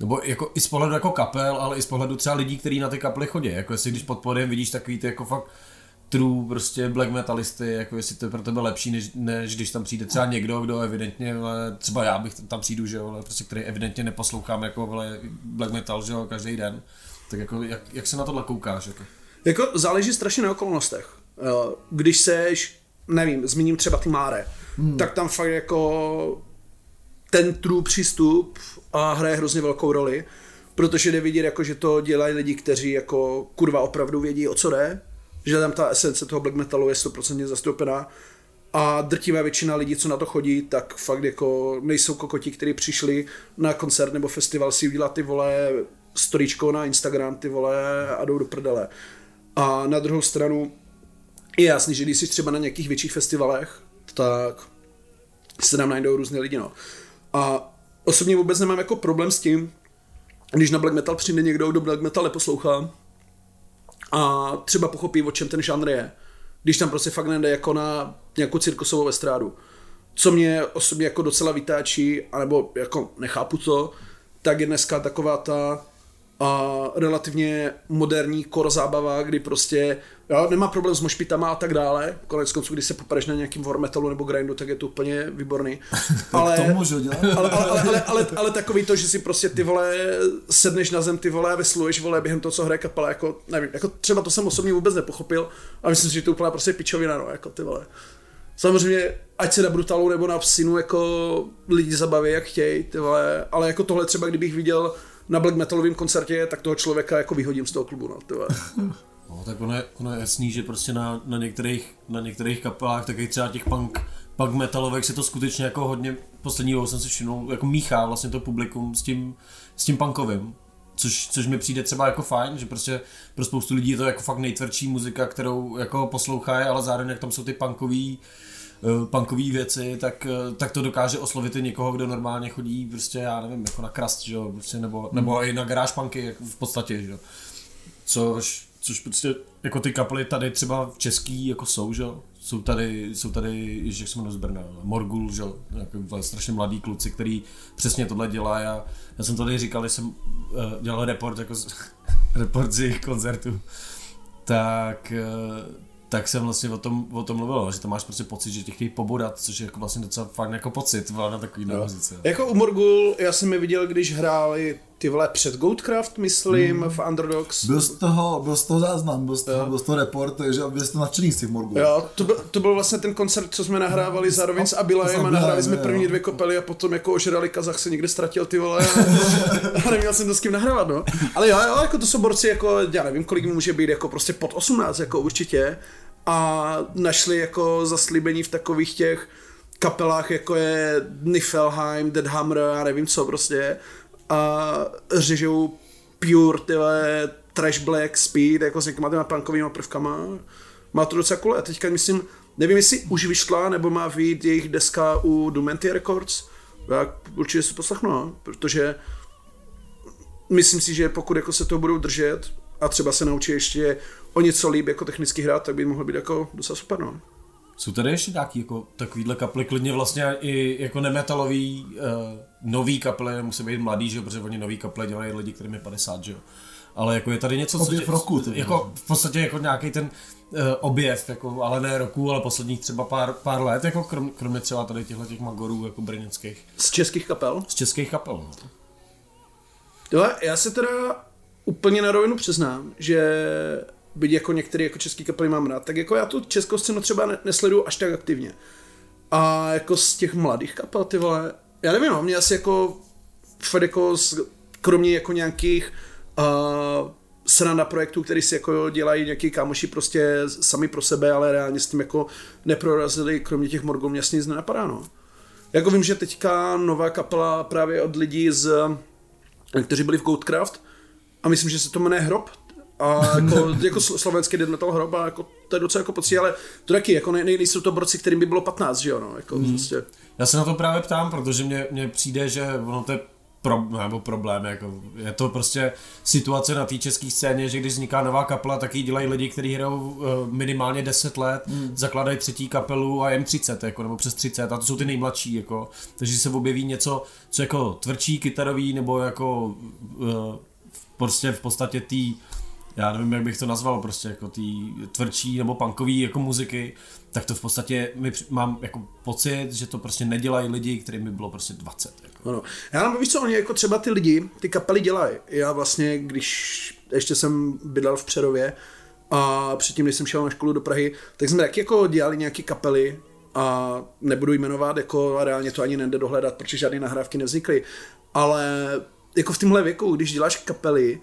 nebo jako i z pohledu jako kapel, ale i z pohledu třeba lidí, kteří na ty kapely chodí. Jako jestli když pod podem vidíš takový ty jako fakt true prostě black metalisty, jako jestli to je pro tebe lepší, než, než když tam přijde třeba někdo, kdo evidentně, ale třeba já bych tam přijdu, že jo, ale prostě který evidentně neposlouchám jako vle, black metal, že jo, každý den. Tak jako, jak, jak se na tohle koukáš? Jako? jako záleží strašně na okolnostech. Když seš, nevím, zmíním třeba ty Máre, hmm. tak tam fakt jako ten true přístup a hraje hrozně velkou roli, protože jde vidět, jako, že to dělají lidi, kteří jako kurva opravdu vědí, o co jde, že tam ta esence toho black metalu je 100% zastoupená a drtivá většina lidí, co na to chodí, tak fakt jako nejsou kokoti, kteří přišli na koncert nebo festival si udělat ty vole storičko na Instagram, ty vole a jdou do prdele. A na druhou stranu je jasný, že když jsi třeba na nějakých větších festivalech, tak se tam najdou různé lidi, no. A osobně vůbec nemám jako problém s tím, když na black metal přijde někdo, kdo black metal neposlouchá, a třeba pochopí, o čem ten žánr je. Když tam prostě fakt nejde jako na nějakou cirkusovou estrádu. Co mě osobně jako docela vytáčí, anebo jako nechápu to, tak je dneska taková ta a relativně moderní kor zábava, kdy prostě jo, nemá problém s mošpitama a tak dále. Konec konců, když se popereš na nějakým war metalu nebo grindu, tak je to úplně výborný. Ale, to můžu dělat. Ale, ale, ale, ale, ale, ale, takový to, že si prostě ty vole sedneš na zem, ty vole a vysluješ vole během toho, co hraje kapela, jako nevím, jako třeba to jsem osobně vůbec nepochopil a myslím si, že to úplně prostě pičovina, no, jako ty vole. Samozřejmě, ať se na brutalu nebo na psinu, jako lidi zabaví, jak chtějí, ty vole, ale jako tohle třeba, kdybych viděl na black metalovém koncertě, tak toho člověka jako vyhodím z toho klubu. No. No, tak ono je, ono je jasný, že prostě na, na, některých, na některých kapelách, takových třeba těch punk, punk metalových se to skutečně jako hodně, poslední dobou jsem si všimnul, jako míchá vlastně to publikum s tím, s tím punkovým. Což, což mi přijde třeba jako fajn, že prostě pro spoustu lidí je to jako fakt nejtvrdší muzika, kterou jako poslouchají, ale zároveň jak tam jsou ty punkový, uh, punkový věci, tak, uh, tak to dokáže oslovit i někoho, kdo normálně chodí prostě, já nevím, jako na krast, že jo, prostě, nebo, nebo i na garáž punky jako v podstatě, že jo. Což, což prostě jako ty kapely tady třeba v český jako jsou, že jo. Jsou tady, jsou tady, jak se jmenuje z Brna, Morgul, že jo, jako strašně mladý kluci, který přesně tohle dělá. Já, já jsem tady říkal, že jsem uh, dělal report, jako z, report z jejich koncertu, tak, uh, tak jsem vlastně o tom, o tom mluvil, že to máš prostě pocit, že tě chtějí pobodat, což je jako vlastně docela fakt jako pocit na takový no. muzice. Jako u Morgul, já jsem je viděl, když hráli ty vole před Goatcraft, myslím, hmm. v Underdogs. Byl z toho, byl z toho záznam, byl z toho, byl z toho report, takže byli jste nadšený z těch Morgul. Jo, to byl, to byl vlastně ten koncert, co jsme nahrávali zároveň s Abilajem a nahráli jsme první dvě kopely a potom jako ožrali Kazach se někde ztratil ty vole a neměl jsem to s kým nahrávat, no. Ale jo, jo, jako to jsou borci, jako, já nevím, kolik může být, jako prostě pod 18, jako určitě a našli jako zaslíbení v takových těch kapelách, jako je Niflheim, Dead Hammer a nevím co prostě a řežou pure tyhle trash black speed jako s někýma těma punkovými prvkama. Má to docela cool a teďka myslím, nevím jestli už vyšla nebo má vyjít jejich deska u Dumenty Records. Já určitě si poslechnu, no, protože myslím si, že pokud jako se to budou držet a třeba se naučí ještě o něco líp jako technicky hrát, tak by mohlo být jako docela super, no. Jsou tady ještě nějaký jako takovýhle kapely, klidně vlastně i jako nemetalový uh, nový kaple, musí být mladý, že protože oni nový kaple dělají lidi, kterým je 50, že jo. Ale jako je tady něco, objev co tě, roku, ty, jako v podstatě jako nějaký ten uh, objev, jako, ale ne roku, ale posledních třeba pár, pár let, jako krom, kromě třeba tady těchto těch magorů jako brněnských. Z českých kapel? Z českých kapel, no. Jo, já se teda úplně na rovinu přiznám, že byť jako některé jako český kapely mám rád, tak jako já tu českou scénu třeba nesleduju až tak aktivně. A jako z těch mladých kapel, ty vole, já nevím, no, mě asi jako fakt jako z, kromě jako nějakých uh, sranda projektů, který si jako dělají nějaký kámoši prostě sami pro sebe, ale reálně s tím jako neprorazili, kromě těch morgů mě jasně nic nenapadá, no. Jako vím, že teďka nová kapela právě od lidí z, kteří byli v Goatcraft, a myslím, že se to jmenuje Hrob, a jako, jako slovenský dead metal hrob a jako, to je docela jako pocit, ale to taky, jako ne, nejsou to borci, kterým by bylo 15, že jo, no, jako mm. prostě. Já se na to právě ptám, protože mně, mně přijde, že ono to je pro, nebo problém, jako je to prostě situace na té české scéně, že když vzniká nová kapela, tak ji dělají lidi, kteří hrajou uh, minimálně 10 let, mm. zakladají třetí kapelu a jen 30, jako, nebo přes 30, a to jsou ty nejmladší, jako, takže se objeví něco, co jako tvrdší kytarový, nebo jako uh, prostě v podstatě tý já nevím, jak bych to nazval, prostě jako ty tvrdší nebo punkový jako muziky, tak to v podstatě my mám jako pocit, že to prostě nedělají lidi, kterým by bylo prostě 20. Jako. Ano. Já nám víš co, oni jako třeba ty lidi, ty kapely dělají. Já vlastně, když ještě jsem bydlel v Přerově a předtím, když jsem šel na školu do Prahy, tak jsme taky jako dělali nějaké kapely a nebudu jmenovat, jako a reálně to ani nejde dohledat, protože žádné nahrávky nevznikly. Ale jako v tomhle věku, když děláš kapely,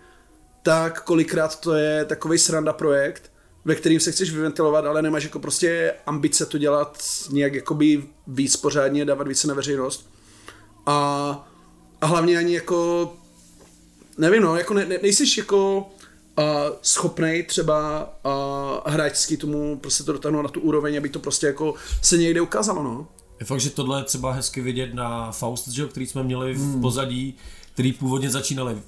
tak kolikrát to je takový sranda projekt, ve kterým se chceš vyventilovat, ale nemáš jako prostě ambice to dělat nějak jakoby víc pořádně, dávat více na veřejnost. A, a hlavně ani jako, nevím no, jako ne, ne, nejsiš jako uh, schopnej třeba uh, hráčský tomu prostě to dotáhnout na tu úroveň, aby to prostě jako se někde ukázalo, no. Je fakt, že tohle je třeba hezky vidět na Faust, že, který jsme měli v hmm. pozadí, který původně začínali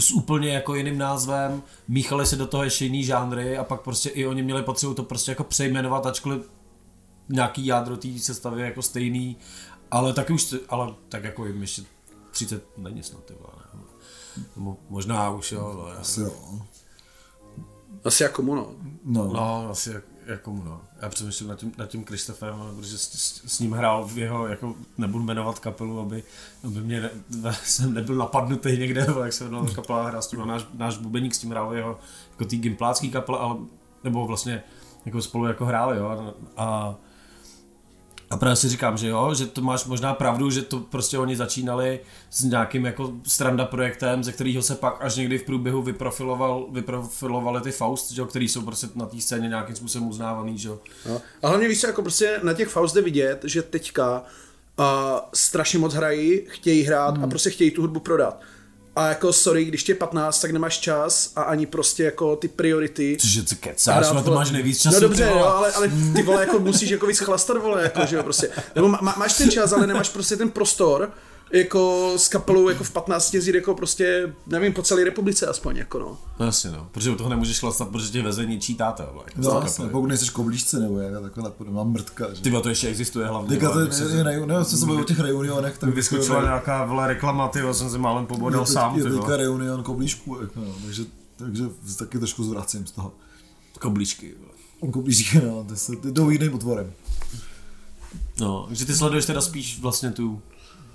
s úplně jako jiným názvem, míchali se do toho ještě jiný žánry a pak prostě i oni měli potřebu to prostě jako přejmenovat, ačkoliv nějaký jádro té sestavy jako stejný, ale taky už, ale tak jako jim ještě 30 není snad, ty vole, ne? Možná už jo, no, Asi jo. Asi jako mu, no. No, asi jak, jako no. Já přemýšlím nad tím, nad tím Kristofem, protože s, s, s, ním hrál v jeho, jako nebudu jmenovat kapelu, aby, aby mě ne, jsem nebyl napadnutý někde, jak se jmenovala kapela, hrál s tím, náš, náš bubeník s tím hrál jeho, jako tý gimplácký kapela, ale, nebo vlastně jako spolu jako hráli, jo, a A právě si říkám, že jo, že to máš možná pravdu, že to prostě oni začínali s nějakým jako stranda projektem, ze kterého se pak až někdy v průběhu vyprofiloval, vyprofilovali ty Faust, že jo, který jsou prostě na té scéně nějakým způsobem uznávaný, že jo. No. A hlavně víš, jako prostě na těch Faust jde vidět, že teďka uh, strašně moc hrají, chtějí hrát hmm. a prostě chtějí tu hudbu prodat. A jako sorry, když tě je 15, tak nemáš čas a ani prostě jako ty priority. Cože ty kecáš, na to máš nejvíc času. No dobře, jo, ale, ale ty vole jako musíš jako víc chlastat, vole, jako, že jo, prostě. Nebo má, máš ten čas, ale nemáš prostě ten prostor, jako s kapelou jako v 15 jezdit jako prostě, nevím, po celé republice aspoň, jako no. No jasně no, protože u toho nemůžeš chlastat, protože tě veze něčí táta. Jako No, jasně, pokud nejseš koblížce nebo jak, takhle, tak mám mrtka, že? Ty to ještě existuje hlavně. Teďka to je, je, je, ne, co se o těch reunionech, tak Vyskočila nějaká vole reklama, ty jsem se málem pobodal je, teď, sám, je ty teďka reunion koblížků, jako, no, takže, takže taky trošku zvracím z toho. Koblíčky, vole. Koblížky, no, ty, se, ty jdou jiným otvorem. No, že ty sleduješ teda spíš vlastně tu,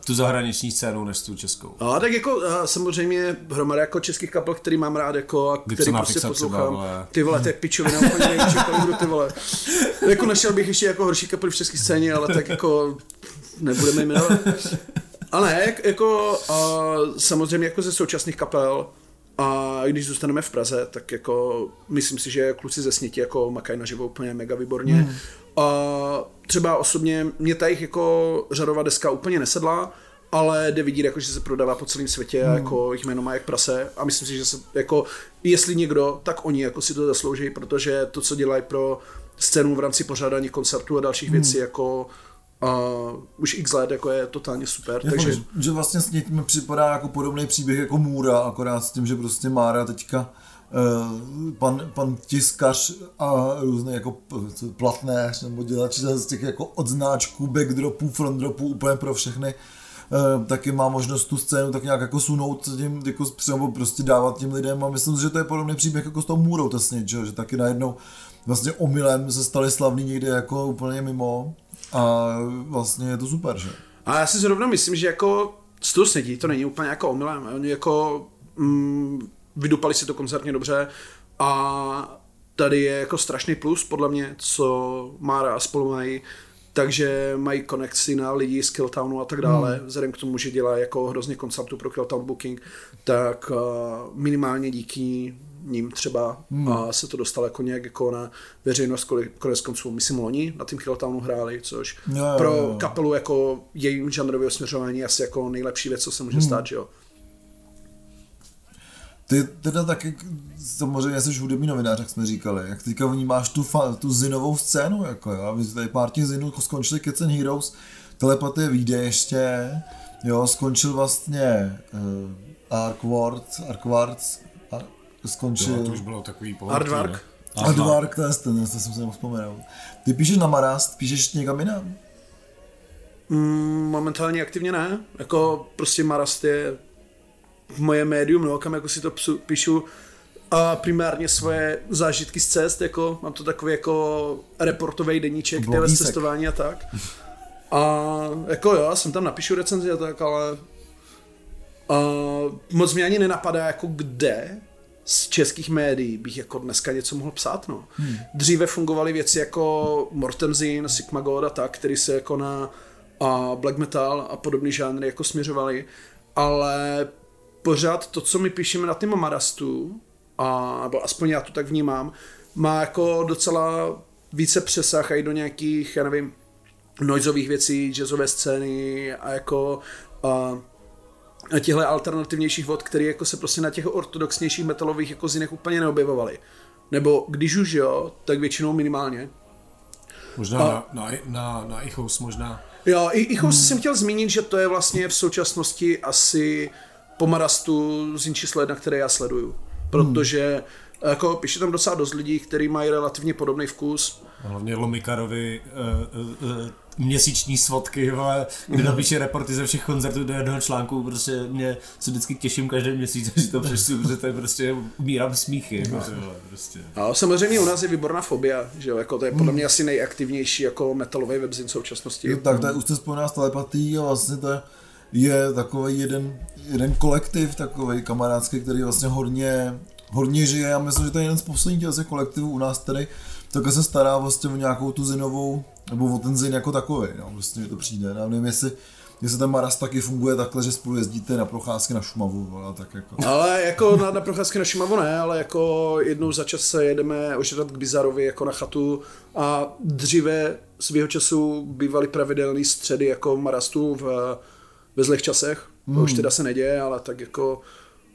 tu zahraniční scénu, než tu českou. A tak jako a samozřejmě hromada jako českých kapel, který mám rád jako a který prostě třeba, poslouchám. vole. Ty vole, to je pičovina úplně největší kalibru, ty vole. Jako našel bych ještě jako horší kapely v české scéně, ale tak jako nebudeme jmenovat. Ale jak, jako a samozřejmě jako ze současných kapel a když zůstaneme v Praze, tak jako myslím si, že kluci ze Sněti jako makají naživo úplně mega výborně. Hmm. A třeba osobně mě ta jich jako řadová deska úplně nesedla, ale jde vidět, jako, že se prodává po celém světě a jako jich jméno má jak prase. A myslím si, že se jako, jestli někdo, tak oni jako si to zaslouží, protože to, co dělají pro scénu v rámci pořádání koncertů a dalších věcí, jako uh, už x let, jako je totálně super, Jako, takže... že, vlastně s mi připadá jako podobný příběh jako Můra, akorát s tím, že prostě Mára teďka pan, pan tiskař a různé jako p- co, platnéř nebo dělač z těch jako odznáčků, backdropů, frontdropů úplně pro všechny eh, taky má možnost tu scénu tak nějak jako sunout tím, jako třeba prostě dávat těm lidem a myslím že to je podobný příběh jako s tou Můrou tesně, že, že taky najednou vlastně omylem se stali slavní někde jako úplně mimo a vlastně je to super, že? A já si zrovna myslím, že jako toho snědí, to není úplně jako omylem. Jako mm, vydupali si to koncertně dobře a tady je jako strašný plus podle mě, co Mára a spolu mají, takže mají konekci na lidi z Killtownu a tak dále, hmm. vzhledem k tomu, že dělá jako hrozně koncertů pro Killtown Booking, tak uh, minimálně díky ním třeba hmm. a se to dostalo jako nějak jako na veřejnost, konec konců, myslím loni na tým Killtownu hráli, což Jo, jo, pro kapelu jako jejím žánrového směřování asi jako nejlepší věc, co se může stát, že jo. Ty teda taky, samozřejmě jsi hudební novinář, jak jsme říkali, jak teďka vnímáš tu, fa, tu zinovou scénu, jako jo, my tady pár těch zinů skončili Kids and Heroes, telepatie vyjde ještě, jo, skončil vlastně uh, Arkward, Arkward, a skončil... Jo, to už bylo takový pohledný, Aardvark? ne? Aardvark, to je ten, to jsem se nemohl vzpomenout. Ty píšeš na Marast, píšeš někam jinam? Mm, momentálně aktivně ne, jako prostě Marast je moje médium, no, kam jako si to psu, píšu a primárně svoje zážitky z cest, jako mám to takový jako reportový deníček, tyhle cestování a tak. A jako jo, já jsem tam napíšu recenzi a tak, ale a moc mě ani nenapadá, jako kde z českých médií bych jako dneska něco mohl psát, no. Hmm. Dříve fungovaly věci jako Mortenzin, Sigma God a tak, který se jako na a black metal a podobný žánry jako směřovaly, ale pořád to, co my píšeme na tím Marastu, a, nebo aspoň já to tak vnímám, má jako docela více přesah i do nějakých, já nevím, noizových věcí, jazzové scény a jako a, a těchto alternativnějších vod, které jako se prostě na těch ortodoxnějších metalových jako zinech úplně neobjevovaly. Nebo když už jo, tak většinou minimálně. Možná A- na, na, na, na Ichos možná. Jo, i, i hmm. jsem chtěl zmínit, že to je vlastně v současnosti asi po Marastu z číslo jedna, které já sleduju. Protože jako píše tam docela dost lidí, kteří mají relativně podobný vkus. Hlavně Lomikarovi uh, uh, uh, měsíční svodky, vole, kde napíše reporty ze všech koncertů do jednoho článku, prostě mě se vždycky těším každý měsíc, že to přečtu, protože to je prostě, umírám smíchy, jako, ty vole, prostě. A samozřejmě u nás je výborná fobia, že jo, jako to je podle mě asi nejaktivnější jako metalový webzin v současnosti. Jo, tak to je už to spojená s telepatí a vlastně to je, je takový jeden, jeden kolektiv takový kamarádský, který vlastně hodně, hodně žije. Já myslím, že to je jeden z posledních těch kolektivů u nás tady, také se stará vlastně o nějakou tu zinovou, nebo o ten Zin jako takový, no, prostě mi to přijde. Já nevím, jestli, jestli ten Maras taky funguje takhle, že spolu jezdíte na procházky na Šumavu, vole, tak jako. Ale jako na, na procházky na Šimavu ne, ale jako jednou za čas se jedeme ožrat k Bizarovi jako na chatu a dříve svého času bývaly pravidelné středy jako Marastu v, ve zlých časech. To už teda se neděje, ale tak jako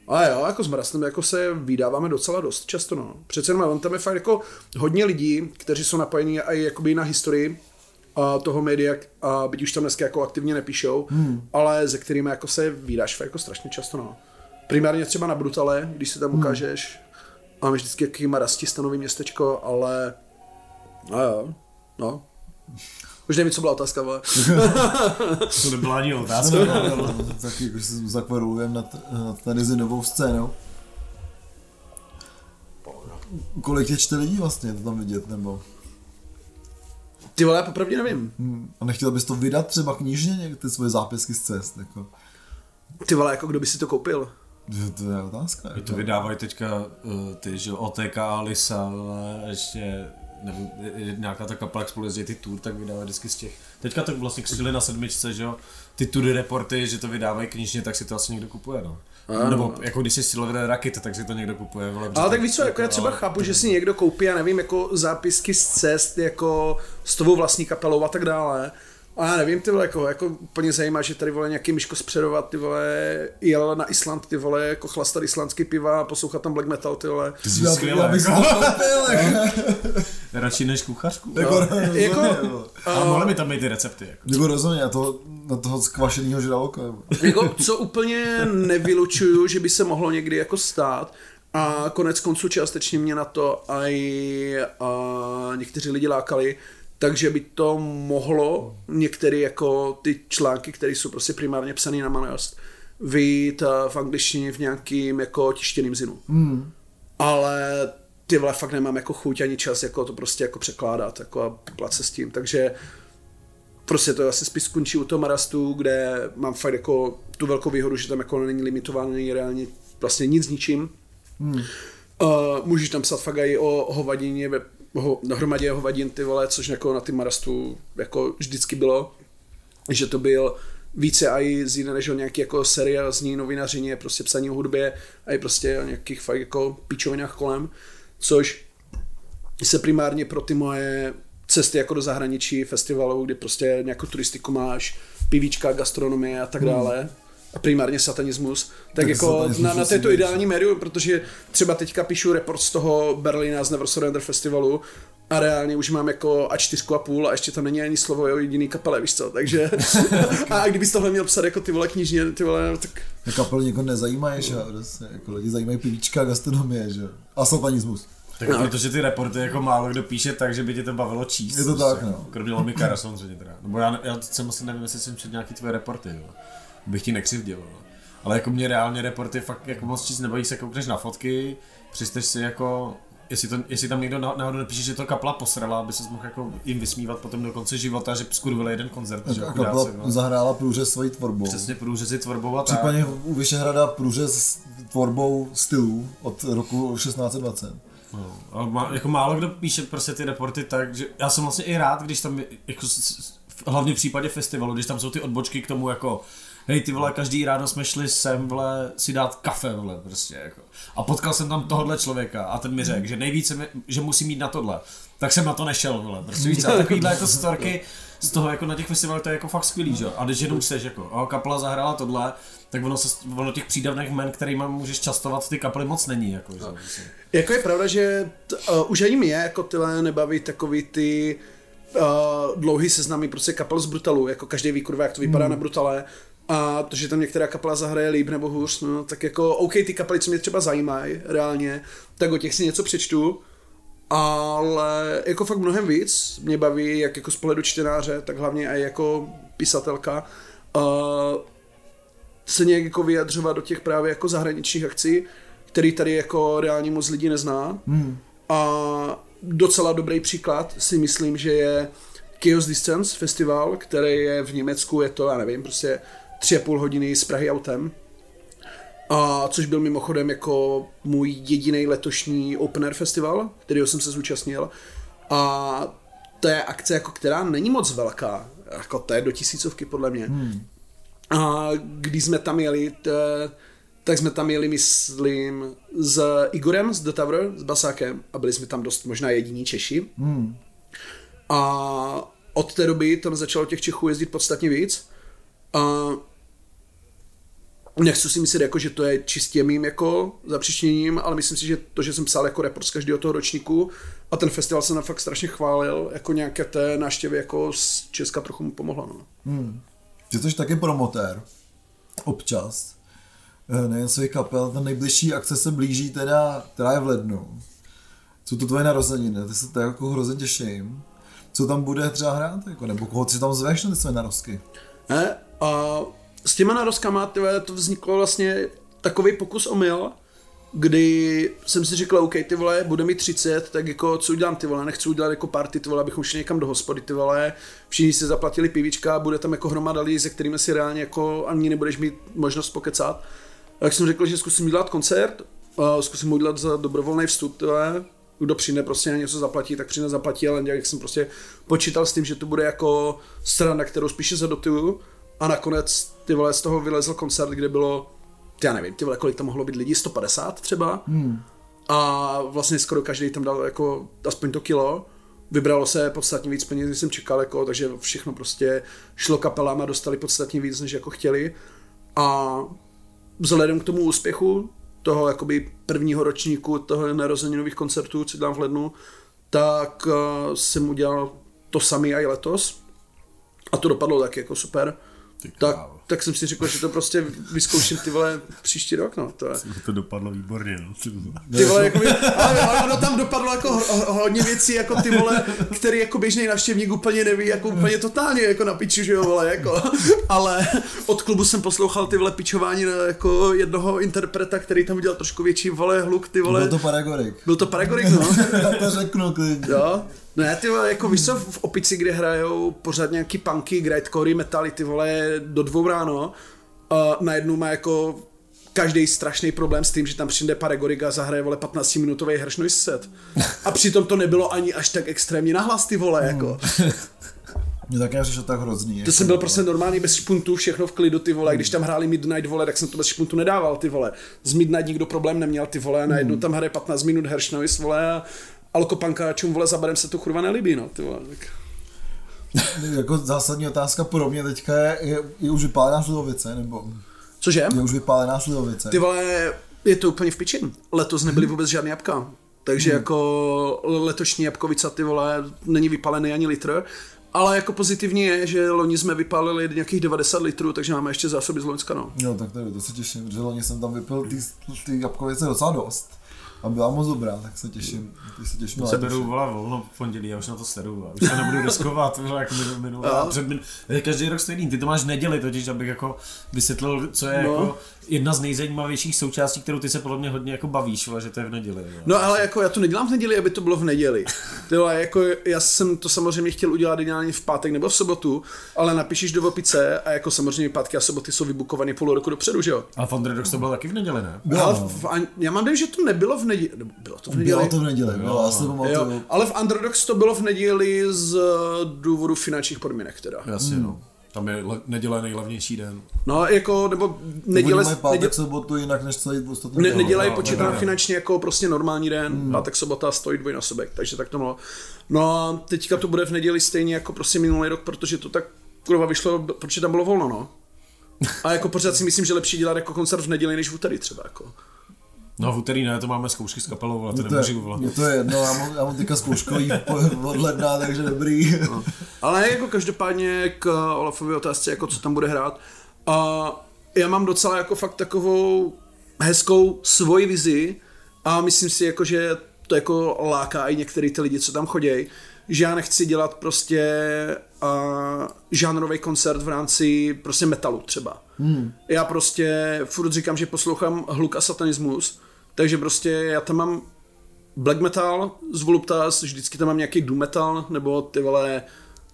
a jo, jako s Marastem jako se vydáváme docela dost často, no. Přece jenom on tam je fakt jako hodně lidí, kteří jsou napojení i jakoby na historii a toho média, a byť už tam dneska jako aktivně nepíšou, hmm. ale se kterými jako se vydáš fakt jako strašně často, no. Primárně třeba na Brutale, když se tam ukážeš, máme vždycky jaký Marasti stanový městečko, ale a jo, no. Už nevím, co byla otázka, ale... To nebyla ani otázka. No, no, no, tak jako se zakvarujeme nad, nad tady zinovou scénou. Kolik tě čte lidí vlastně to tam vidět, nebo? Ty vole, já popravdě nevím. Hmm. A nechtěl bys to vydat třeba knižně, někde ty svoje zápisky z cest, jako? Ty vole, jako kdo by si to koupil? To, to je otázka. Ty to Jako. vydávají teďka uh, ty, že jo, OTK, Lisa, ale ještě nebo nějaká ta kapela, jak spolu jezdí ty tour, tak vydávají vždycky z těch. Teďka to vlastně křili na sedmičce, že jo, ty tury reporty, že to vydávají knižně, tak si to asi někdo kupuje, no. Ano. Nebo jako když si Silver Rakit, tak si to někdo kupuje. Vole, Ale tak víš co, jako já třeba chápu, že si někdo koupí, já nevím, jako zápisky z cest, jako s tovou vlastní kapelou a tak dále. A já nevím, ty vole, jako, jako úplně zajímá, že tady vole nějaký Miško Spředovat, ty vole, jel na Island, ty vole, jako chlastat islandský piva a poslouchat tam black metal, ty vole. Ty jsi Já, skvělé, já bych radši než kuchařku. Jako, No. rozhodně, Jako-. Ale mohly by tam být ty recepty, jako. Jako rozhodně, a to, na toho skvašeného žraloka. Jako, co úplně nevylučuju, že by se mohlo někdy jako stát, a konec konců částečně mě na to i a někteří lidi lákali, takže by to mohlo některé jako ty články, které jsou prostě primárně psané na malost, vyjít v angličtině v nějakým jako tištěným zinu. Hmm. Ale ty vole fakt nemám jako chuť ani čas jako to prostě jako překládat jako a poplat se s tím, takže prostě to asi spíš skončí u toho Marastu, kde mám fakt jako tu velkou výhodu, že tam jako není limitováno, není reálně vlastně nic ničím. Hmm. Uh, můžeš tam psat fakt i o hovadině, ho, na hromadě hovadin, ty vole, což jako na ty Marastu jako vždycky bylo, že to byl více i z jiné než o nějaký jako seriózní novinařině, prostě psaní o hudbě a i prostě o nějakých fakt jako pičovinách kolem, což se primárně pro ty moje cesty jako do zahraničí, festivalů, kdy prostě nějakou turistiku máš, pivíčka, gastronomie a tak dále, a primárně satanismus, tak, Tak jako satanismus na, na této ideální médium, protože třeba teďka píšu report z toho Berlína z Never Surrender festivalu a reálně už mám jako a čtyřku a půl a ještě tam není ani slovo o jediný kapele, víš co, takže a kdybys tohle měl psat jako ty vole knižně, ty vole, tak Na kapel někoho nezajímají, že jo, prostě, jako lidi zajímají pivíčka, gastronomie, že jo. A satanismus. Tak No. protože ty reporty jako málo kdo píše tak, že by tě to bavilo číst. Je to prostě. tak, no. Kromě Lomikara samozřejmě teda. Nebo já, já jsem asi nevím, jestli jsem četl nějaký tvoje reporty, jo. Bych ti nekřivděl, jo. Ale jako mě reálně reporty fakt jako moc číst nebaví se koukneš na fotky, přisteš si jako Jestli, to, jestli tam někdo ná- náhodou nepíše, že to kapla posrala, aby se mohl jako jim vysmívat potom do konce života, že skurvili jeden koncert, že jo, A chudáci, no. zahrála průřez svojí tvorbou. Přesně průřezy tvorbou a tak. Případně u Vyšehrada průřez s tvorbou stylů od roku 1620. No, ale má, jako málo kdo píše prostě ty reporty tak, že já jsem vlastně i rád, když tam, jako, hlavně v případě festivalu, když tam jsou ty odbočky k tomu jako hej ty vole, každý ráno jsme šli sem vole, si dát kafe vole, prostě jako. A potkal jsem tam tohohle člověka a ten mi řekl, že nejvíce, mi, že musí mít na tohle. Tak jsem na to nešel, vole, prostě víš, co, a takovýhle jako storky z toho jako na těch festivalech to je jako fakt skvělý, že? A když jenom čteš jako, o, kapela zahrála tohle, tak ono, se, ono těch přídavných men, kterými můžeš častovat, ty kapely moc není, jako, že? Myslím. Jako je pravda, že t, uh, už ani mě jako tyhle nebaví takový ty uh, dlouhý seznamy prostě kapel z Brutalu, jako každý ví kurva, jak to vypadá Hmm. na Brutale. A to, že tam některá kapela zahraje líp nebo hůř, no, tak jako OK, ty kapely, co mě třeba zajímají reálně, tak o těch si něco přečtu, ale jako fakt mnohem víc mě baví, jak jako z pohledu čtenáře, tak hlavně i jako pisatelka, uh, se nějak jako vyjadřovat do těch právě jako zahraničních akcí, který tady jako reálně moc lidí nezná. Hmm. A docela dobrý příklad si myslím, že je Chaos Distance festival, který je v Německu, je to, já nevím, prostě tři a půl hodiny z Prahy autem. A což byl mimochodem jako můj jediný letošní open air festival, kterýho jsem se zúčastnil. A to je akce, jako, která není moc velká. Jako to je do tisícovky, podle mě. Hmm. A když jsme tam jeli, t, tak jsme tam jeli, myslím, s Igorem z The Tower, s Basákem a byli jsme tam dost možná jediní Češi. Hmm. A od té doby tam začalo těch Čechů jezdit podstatně víc. A nechci si myslet, jako, že to je čistě mým jako zapříčněním, ale myslím si, že to, že jsem psal jako report z každého toho ročníku a ten festival se nám fakt strašně chválil, jako nějaké té návštěvy jako z Česka trochu mu pomohlo. No. Hmm. Ty jsi taky promotér. Občas. Eh, Nejen svých kapel, ta nejbližší akce se blíží teda, která je v lednu. Jsou to tvoje narozeniny, ty se to jako hrozně těším. Co tam bude třeba hrát, jako, nebo koho si tam zveš na ty své narozky? Ne? A s těma narozkama tyhle, to vzniklo vlastně takový pokus o mil, kdy jsem si říkal, OK, ty vole, bude mi 30, tak jako co udělám ty vole, nechci udělat jako party, ty vole, abychom šli někam do hospody, ty vole, všichni si zaplatili pivíčka, bude tam jako hromada lidí, se kterými si reálně jako ani nebudeš mít možnost pokecat. Tak jsem řekl, že zkusím udělat koncert, zkusím udělat za dobrovolný vstup, ty vole, kdo přijde prostě na něco zaplatí, tak přijde zaplatí, ale nějak jsem prostě počítal s tím, že to bude jako strana, kterou spíše zadotuju a nakonec ty vole z toho vylezl koncert, kde bylo já nevím, ty vole, kolik tam mohlo být lidí, 150 třeba. Hmm. A vlastně skoro každý tam dal jako aspoň to kilo. Vybralo se podstatně víc peněz, než jsem čekal, jako, takže všechno prostě šlo kapelám a dostali podstatně víc, než jako chtěli. A vzhledem k tomu úspěchu toho jakoby prvního ročníku toho narozeninových koncertů, co dám v lednu, tak uh, jsem udělal to samý i letos. A to dopadlo tak jako super. Tak, tak jsem si řekl, že to prostě vyzkouším ty vole příští rok, no. To je. To dopadlo výborně, no. ty vole. Jako by, ale, ale ono tam dopadlo jako ho, ho, hodně věcí, jako ty vole, který jako běžný navštěvník úplně neví, jako úplně totálně jako na piči, že jo, vole, jako. Ale od klubu jsem poslouchal ty vole pičování na jako jednoho interpreta, který tam udělal trošku větší vole hluk, ty vole. Byl to Paragorik. Byl to Paragorik, no. Já to řeknu klidně. Jo? Ne, ty vole, jako víš co, v Opici, kde hrajou pořád nějaký punky, grindcore, metaly, ty vole, do dvou ráno, a najednou má jako každý strašný problém s tím, že tam přijde Paragorik a zahraje, vole, 15 minutový Noise set. A přitom to nebylo ani až tak extrémně nahlas, ty vole, jako. Mně taky přišlo tak hrozný. To jako, jsem byl no. prostě normálně bez špuntu, všechno v klidu, ty vole. Když tam hráli Midnight, vole, tak jsem to bez špuntu nedával, ty vole. Z Midnight nikdo problém neměl, ty vole, a najednou tam hraje 15 minut Noise, vole, a alkopankáčům, vole, za barem se to kurva nelíbí, no, ty vole. Tak. Jako zásadní otázka pro mě teďka je, je, je už vypálená slivovice, nebo Cože? je už vypálená slivovice. Ty vole, je to úplně v pičin. Letos nebyly vůbec žádné jabka. Takže jako letošní jabkovica, ty vole, není vypalený ani litr. Ale jako pozitivní je, že loni jsme vypálili nějakých 90 litrů, takže máme ještě zásoby z Loňska, no. Jo, tak to, to se těším, protože loni jsem tam vypil ty, ty jabkovice docela dost. A byla moc dobrá, tak se těším. Ty se těším. Se beru vole volno v pondělí, já už na to sedu, a už se nebudu riskovat, vole, jako minul, minul, před každý rok stejný, ty to máš neděli totiž, abych jako vysvětlil, co je no. jako jedna z nejzajímavějších součástí, kterou ty se podle mě hodně jako bavíš, vole, že to je v neděli. Vole. No ale jako já to nedělám v neděli, aby to bylo v neděli. Tyhle, jako já jsem to samozřejmě chtěl udělat ideálně v pátek nebo v sobotu, ale napíšeš do opice a jako samozřejmě pátky a soboty jsou vybukované půl roku dopředu, že jo? Ale v Underdogs to bylo taky v neděli, ne? Bylo, ale no. v, a já mám dojem, že to nebylo v neděli. nebo Bylo to v neděli? Bylo to v neděli, bylo, já si to Jo, ale v Underdogs to bylo v neděli z důvodu finančních podmínek teda. Jasně, no. Tam je le, neděle nejlevnější den. No, jako, nebo neděle, mají pátek, neděle, sobotu jinak než celý ostatní. ne, neděle je no, počítána no. finančně jako prostě normální den, hmm. pátek, sobota stojí dvojnásobek, takže tak to bylo. No a teďka to bude v neděli stejně jako prostě minulý rok, protože to tak kurva vyšlo, protože tam bylo volno, no. A jako pořád si myslím, že lepší dělat jako koncert v neděli než v úterý třeba, jako. No v úterý ne, to máme zkoušky s kapelou, ale to je, nemůžu volat. mně to je jedno, já mám, já mám teďka zkouškový od ledna, takže dobrý. No. Ale jako každopádně k Olafově otázce, jako co tam bude hrát. A já mám docela jako fakt takovou hezkou svoji vizi a myslím si jako, že to jako láká i některý ty lidi, co tam chodí, že já nechci dělat prostě uh, žánrový koncert v rámci prostě metalu třeba. Hmm. Já prostě furt říkám, že poslouchám hluk a satanismus, takže prostě já tam mám black metal z Voluptas, vždycky tam mám nějaký doom metal, nebo ty vole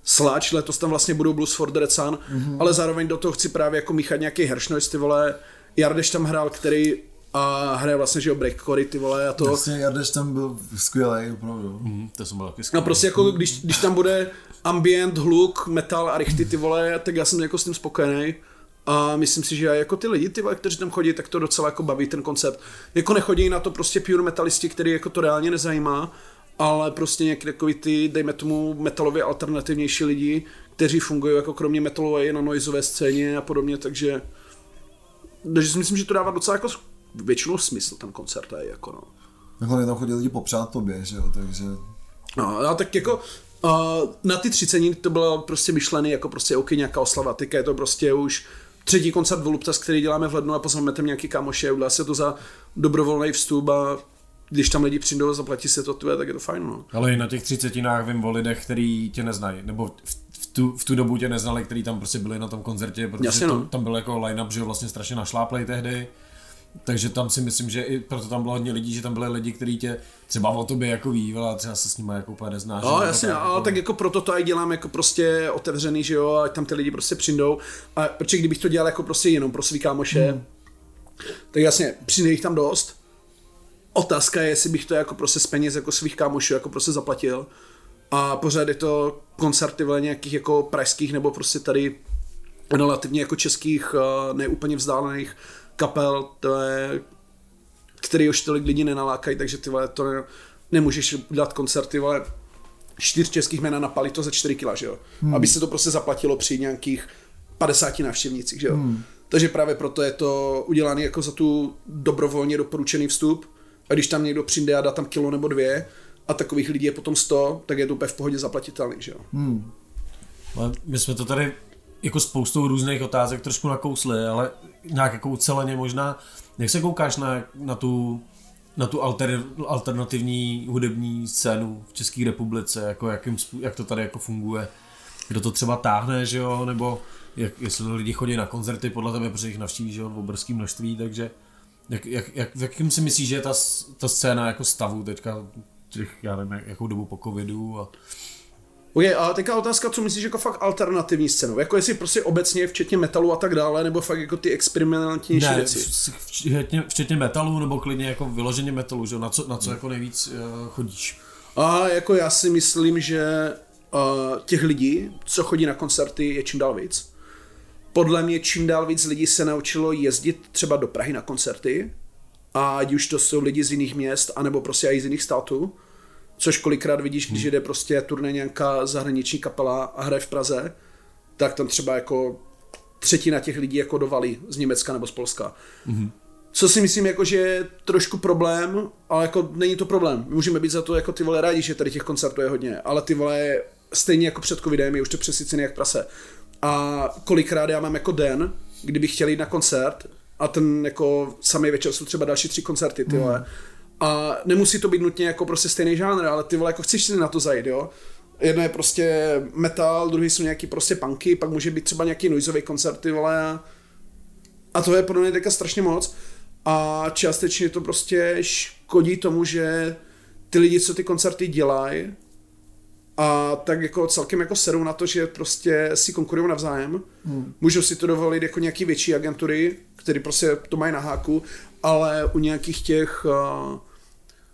sláč, letos tam vlastně budou Blues for the Red Sun, mm-hmm. ale zároveň do toho chci právě jako míchat nějaký Hershnoise, ty vole, Jardeš tam hrál, který a hraje vlastně, že jo, breakcore, ty vole, a to. Vlastně Jardeš tam byl skvělý, opravdu. Hm, to jsem byl taky No skvělý. prostě jako, když, když tam bude ambient, hluk, metal a richty, ty vole, tak já jsem jako s tím spokojený. A myslím si, že jako ty lidi, ty kteří tam chodí, tak to docela jako baví ten koncept. Jako nechodí na to prostě pure metalisti, který jako to reálně nezajímá, ale prostě nějaký takový ty, dejme tomu, metalově alternativnější lidi, kteří fungují jako kromě metalové i na noizové scéně a podobně, takže takže si myslím, že to dává docela jako většinou smysl ten koncert je jako no. Hlavně tam chodí lidi popřát tobě, že jo, takže... No, a tak jako uh, na ty třicení to bylo prostě myšlený jako prostě OK, nějaká oslava, teďka je to prostě už třetí koncert Voluptas, který děláme v lednu a pozveme tam nějaký kámoše, udělá se to za dobrovolný vstup a když tam lidi přijdou a zaplatí se to, tvé, tak je to fajn, no. Ale i na těch třicetinách vím o lidech, který tě neznají, nebo v, v, tu, v tu dobu tě neznali, který tam prostě byli na tom koncertě, protože Jasně, to, no. tam byl jako line-up, že vlastně strašně našláplej tehdy. Takže tam si myslím, že i proto tam bylo hodně lidí, že tam byly lidi, kteří tě třeba o tobě jako ví, ale třeba se s nimi jako úplně neznáš. No, jasně, ale tak jako proto to i dělám jako prostě otevřený, že jo, ať tam ty lidi prostě přijdou. A protože kdybych to dělal jako prostě jenom pro svý kámoše, hmm. tak jasně, přijde jich tam dost. Otázka je, jestli bych to jako prostě z peněz jako svých kámošů jako prostě zaplatil. A pořád je to koncerty vle nějakých jako pražských nebo prostě tady relativně jako českých, eh, neúplně vzdálených kapel, to je, který už tolik lidí nenalákají, takže ty vole, to ne, nemůžeš dělat koncerty, vole, čtyř českých jména na palito za 4 kila, že jo? Hmm. Aby se to prostě zaplatilo při nějakých 50 návštěvnících, že jo? Hmm. Takže právě proto je to udělané jako za tu dobrovolně doporučený vstup. A když tam někdo přijde a dá tam kilo nebo dvě a takových lidí je potom 100, tak je to úplně v pohodě zaplatitelný, že jo? Hmm. Ale my jsme to tady jako spoustou různých otázek trošku nakousli, ale nějak jako uceleně možná, jak se koukáš na, na tu, na tu alter, alternativní hudební scénu v České republice, jako jakým, jak to tady jako funguje, kdo to třeba táhne, že jo, nebo jak, jestli lidi chodí na koncerty podle tebe, protože jich navštíví, že jo, v obrovském množství, takže jak, jak, jak, v jakým si myslíš, že je ta, ta scéna jako stavu teďka, těch, já nevím, jak- jakou dobu po covidu a Ok, a teďka otázka, co myslíš jako fakt alternativní scénou? Jako jestli prostě obecně, včetně metalu a tak dále, nebo fakt jako ty experimentálnější věci? včetně, včetně metalu, nebo klidně jako vyloženě metalu, že? Na co, na co jako nejvíc uh, chodíš? A jako já si myslím, že uh, těch lidí, co chodí na koncerty, je čím dál víc. Podle mě čím dál víc lidí se naučilo jezdit třeba do Prahy na koncerty, a ať už to jsou lidi z jiných měst, anebo prostě i z jiných států, což kolikrát vidíš, když jde prostě turné nějaká zahraniční kapela a hraje v Praze, tak tam třeba jako třetina těch lidí jako dovalí z Německa nebo z Polska. Co si myslím, jako, že je trošku problém, ale jako není to problém. My můžeme být za to jako ty vole rádi, že tady těch koncertů je hodně, ale ty vole stejně jako před covidem je už to přesycený jak prase. A kolikrát já mám jako den, kdybych chtěl jít na koncert a ten jako samý večer jsou třeba další tři koncerty, ty vole. A nemusí to být nutně jako prostě stejný žánr, ale ty vole jako chceš si na to zajít, jo. Jedno je prostě metal, druhý jsou nějaký prostě punky, pak může být třeba nějaký noizový koncert, ty vole, a to je pro mě teďka strašně moc. A částečně to prostě škodí tomu, že ty lidi, co ty koncerty dělají, a tak jako celkem jako serou na to, že prostě si konkurují navzájem. Hmm. Můžou si to dovolit jako nějaký větší agentury, které prostě to mají na háku, ale u nějakých těch uh,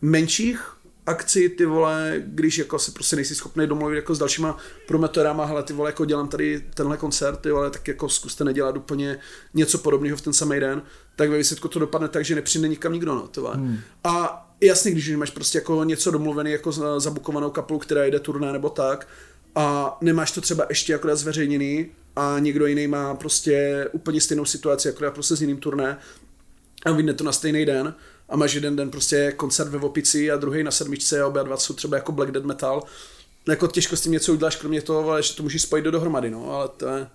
menších akcí, ty vole, když jako se prostě nejsi schopný domluvit jako s dalšíma promotorama, hele, ty vole, jako dělám tady tenhle koncert, ty vole, tak jako zkuste nedělat úplně něco podobného v ten samý den, tak ve výsledku to dopadne tak, že nepřijde nikam nikdo, no, vole. Hmm. A jasně, když máš prostě jako něco domluvený jako za- zabukovanou kapelu, která jde turné nebo tak, a nemáš to třeba ještě akorát zveřejněný a někdo jiný má prostě úplně stejnou situaci, akorát prostě s jiným turné, a vyjde to na stejný den a máš jeden den prostě koncert ve Vopici a druhý na sedmičce a oba dva jsou třeba jako Black Dead Metal. Jako těžko s tím něco uděláš, kromě toho, ale že to můžeš spojit do dohromady, no, ale to je...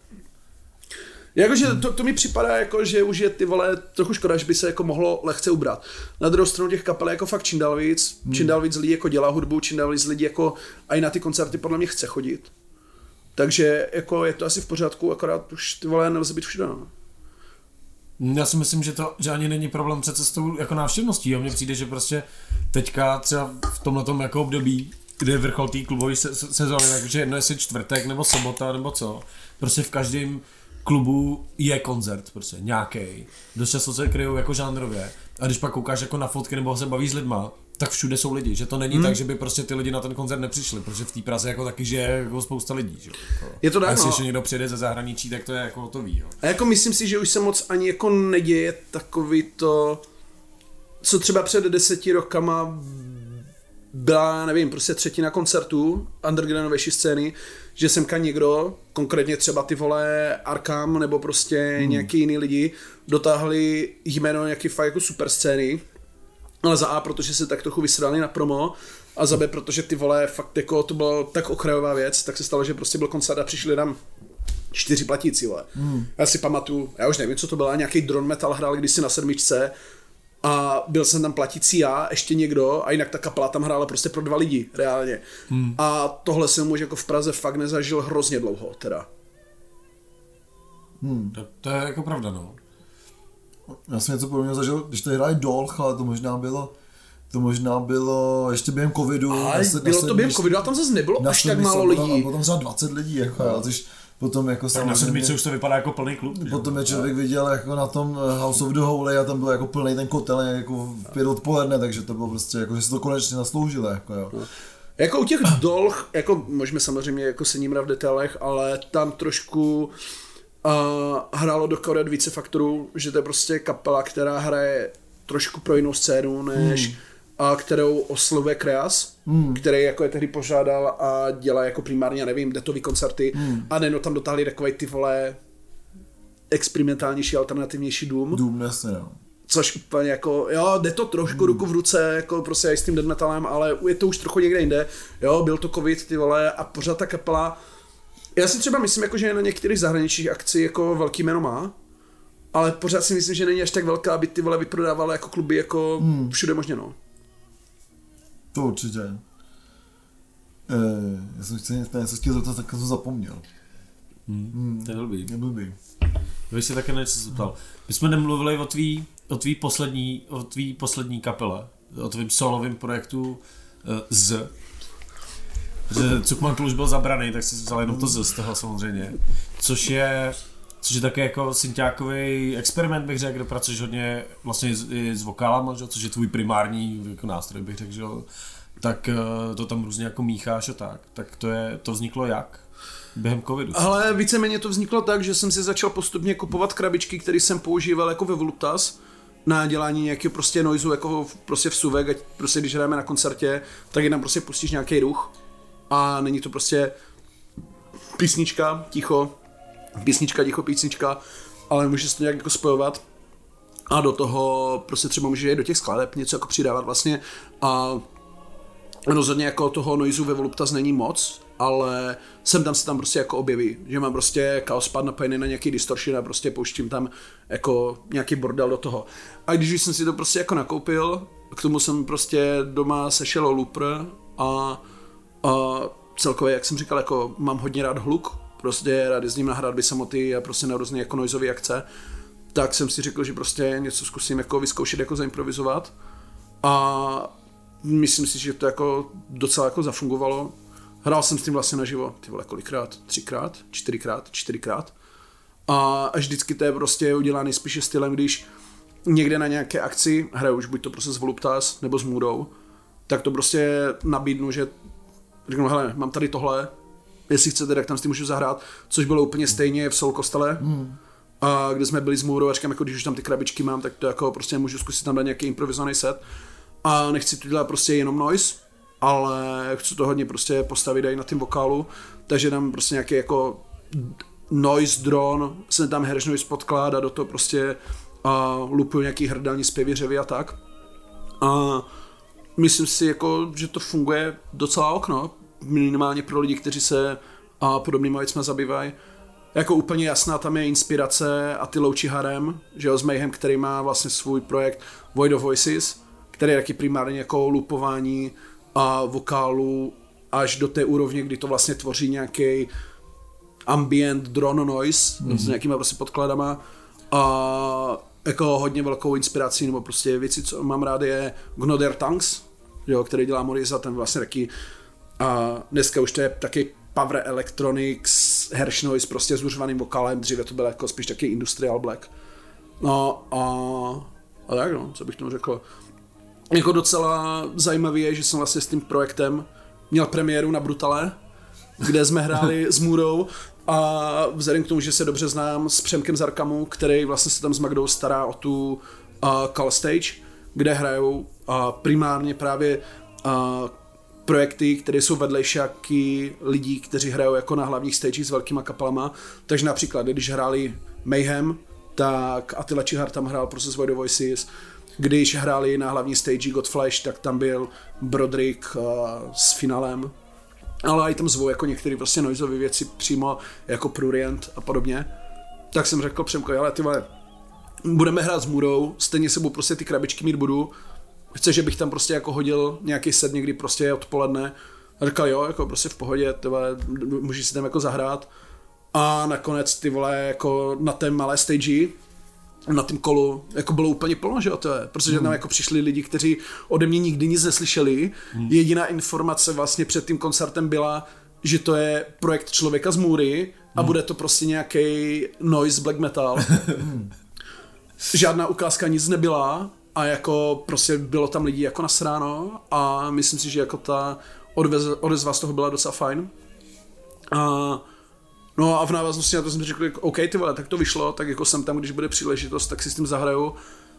Jakože to, to mi připadá jako, že už je ty vole trochu škoda, že by se jako mohlo lehce ubrat. Na druhou stranu těch kapel jako fakt čím dál víc, čím dál víc lidí jako dělá hudbu, čím dál víc lidí jako a i na ty koncerty podle mě chce chodit. Takže jako je to asi v pořádku, akorát už ty vole nelze být všude. No. Já si myslím, že to že ani není problém před cestou jako návštěvností. Jo. Mně přijde, že prostě teďka třeba v tomhle jako období, kdy je vrchol té klubové se, se, sezóny, takže jedno jestli čtvrtek nebo sobota nebo co, prostě v každém klubu je koncert prostě, nějaký. Dost často se kryjou jako žánrově. A když pak koukáš jako na fotky nebo se baví s lidma, tak všude jsou lidi, že to není hmm. tak, že by prostě ty lidi na ten koncert nepřišli, protože v té Praze jako taky že je jako spousta lidí, že? Jako, Je to tak, A jestli no. ještě někdo přijede ze zahraničí, tak to je jako hotový, jo. A jako myslím si, že už se moc ani jako neděje takový to, co třeba před deseti rokama byla, nevím, prostě třetina koncertů undergroundovější scény, že semka někdo, konkrétně třeba ty vole Arkam nebo prostě hmm. nějaký jiný lidi, dotáhli jméno nějaký fakt jako super scény, ale za A, protože se tak trochu vysrali na promo, a za B, protože ty vole, fakt jako to byla tak okrajová věc, tak se stalo, že prostě byl koncert a přišli tam čtyři platící, vole. Hmm. Já si pamatuju, já už nevím, co to byla, nějaký drone metal hrál kdysi na sedmičce a byl jsem tam platící já, ještě někdo a jinak ta kapela tam hrála prostě pro dva lidi, reálně. Hmm. A tohle jsem už jako v Praze fakt nezažil hrozně dlouho, teda. To, to je jako pravda, no. Já jsem něco podobného zažil, když tady hráli Dolch, ale to možná bylo, to možná bylo ještě během covidu. Ale bylo to během covidu a tam zase nebylo až tak málo bylo- lidí. A potom třeba 20 lidí, jako, no. což potom jako Na samozřejmě, sedmičce už to vypadá jako plný klub. potom je člověk viděl jako na tom eh, House of the Holy a tam byl jako plný ten kotel jako v pět odpoledne, takže to bylo prostě jako, že se to konečně zasloužilo, jako jo. Jako u těch dolch, jako můžeme samozřejmě jako se ním v detailech, ale tam trošku uh, hrálo do koret více faktorů, že to je prostě kapela, která hraje trošku pro jinou scénu, než hmm. A kterou oslovuje Kreas, hmm. který jako je tehdy požádal a dělá jako primárně, nevím, detový koncerty hmm. a nejenom tam dotáhli takový ty vole experimentálnější, alternativnější dům. Dům, jasně, no. Což úplně jako, jo, jde to trošku hmm. ruku v ruce, jako prostě i s tím death metalem, ale je to už trochu někde jinde. Jo, byl to covid, ty vole, a pořád ta kapela, já si třeba myslím, jako, že na některých zahraničních akcí jako velký jméno má, ale pořád si myslím, že není až tak velká, aby ty vole vyprodávala jako kluby jako hmm. všude možně, no. To určitě. Eh, já jsem chtěl něco něco chtěl zeptat, tak jsem zapomněl. To je blbý. Je blbý. Vy jsi také něco zeptal. My jsme nemluvili o tvý, o tvý poslední, o tvý poslední kapele, o tvým solovém projektu uh, Z. Že Cukmantl už byl zabraný, tak si vzal jenom to Z z toho samozřejmě. Což je, což je také jako synťákový experiment, bych řekl, kde pracuješ hodně vlastně s, i s vokálama, že? což je tvůj primární jako nástroj, bych řekl, že tak uh, to tam různě jako mícháš a tak. Tak to je, to vzniklo jak? Během covidu. Ale víceméně to vzniklo tak, že jsem si začal postupně kupovat krabičky, které jsem používal jako ve Voluptas na dělání nějakého prostě noizu, jako prostě v suvek, ať prostě když hrajeme na koncertě, tak jenom prostě pustíš nějaký ruch a není to prostě písnička, ticho, písnička, ticho, písnička, ale můžeš to nějak jako spojovat. A do toho prostě třeba můžeš jít do těch skladeb, něco jako přidávat vlastně. A rozhodně jako toho noizu ve Voluptas není moc, ale sem tam se tam prostě jako objeví, že mám prostě chaos pad napojený na nějaký distortion a prostě pouštím tam jako nějaký bordel do toho. A když jsem si to prostě jako nakoupil, k tomu jsem prostě doma sešel looper a, a celkově, jak jsem říkal, jako mám hodně rád hluk, prostě rád jezdím na hradby samoty a prostě na různé jako noizové akce, tak jsem si řekl, že prostě něco zkusím jako vyzkoušet, jako zaimprovizovat a myslím si, že to jako docela jako zafungovalo. Hrál jsem s tím vlastně naživo, ty vole, kolikrát? Třikrát? Čtyřikrát? Čtyřikrát? A až vždycky to je prostě udělaný spíše stylem, když někde na nějaké akci hraju už buď to prostě s Voluptas nebo s Moodou, tak to prostě nabídnu, že řeknu, hele, mám tady tohle, jestli chcete, tak tam s tím můžu zahrát, což bylo úplně stejně v Soul Kostele, mm. a kde jsme byli s Moodou a říkám, jako když už tam ty krabičky mám, tak to jako prostě můžu zkusit tam dát nějaký improvizovaný set a nechci to dělat prostě jenom noise, ale chci to hodně prostě postavit i na tím vokálu, takže tam prostě nějaký jako noise drone, se tam hash noise podklad a do toho prostě a lupuju nějaký hrdální zpěvy, řevy a tak. A myslím si, jako, že to funguje docela okno, minimálně pro lidi, kteří se a podobnými věcmi zabývají. Jako úplně jasná tam je inspirace a ty louči harem, že jo, s Mayhem, který má vlastně svůj projekt Void of Voices, který je taky primárně jako lupování a vokálu až do té úrovně, kdy to vlastně tvoří nějaký ambient drone noise mm-hmm. s nějakýma prostě podkladama a jako hodně velkou inspirací nebo prostě věci, co mám rád je Gnoder Tanks, jo, který dělá Moriza, ten vlastně taky a dneska už to je taky Power Electronics Hersh Noise prostě s uřvaným vokálem, dříve to byl jako spíš taky industrial black. No a, a tak no, co bych tomu řekl. Jako docela zajímavý je, že jsem vlastně s tím projektem měl premiéru na Brutale, kde jsme hráli s Můrou a vzhledem k tomu, že se dobře znám s Přemkem Zarkamu, který vlastně se tam s Magdou stará o tu uh, Call Stage, kde hrajou uh, primárně právě uh, projekty, které jsou vedlejšáky lidí, kteří hrajou jako na hlavních stagech s velkýma kapelama. Takže například, když hráli Mayhem, tak Attila Čihar tam hrál Process Void Voices, když hráli na hlavní stage God Flash, tak tam byl Broderick uh, s finálem, ale i tam zvou jako některé prostě noizové věci přímo jako Prurient a podobně. Tak jsem řekl Přemko, ale ty vole, budeme hrát s Murou, stejně sebou prostě ty krabičky mít budu, chce, že bych tam prostě jako hodil nějaký set někdy prostě odpoledne a říkal jo, jako prostě v pohodě, ty vole, můžeš si tam jako zahrát a nakonec ty vole jako na té malé stage na tom kolu jako bylo úplně plno, že jo, to je, protože tam Hmm. jako přišli lidi, kteří ode mě nikdy nic neslyšeli. Hmm. Jediná informace vlastně před tím koncertem byla, že to je projekt člověka z Můry a Hmm. bude to prostě nějaký noise black metal. Žádná ukázka nic nebyla a jako prostě bylo tam lidí jako nasráno a myslím si, že jako ta odezva z toho byla docela fajn. A No a v návaznosti na to jsem řekl, jako, OK, ty vole, tak to vyšlo, tak jako jsem tam, když bude příležitost, tak si s tím zahraju.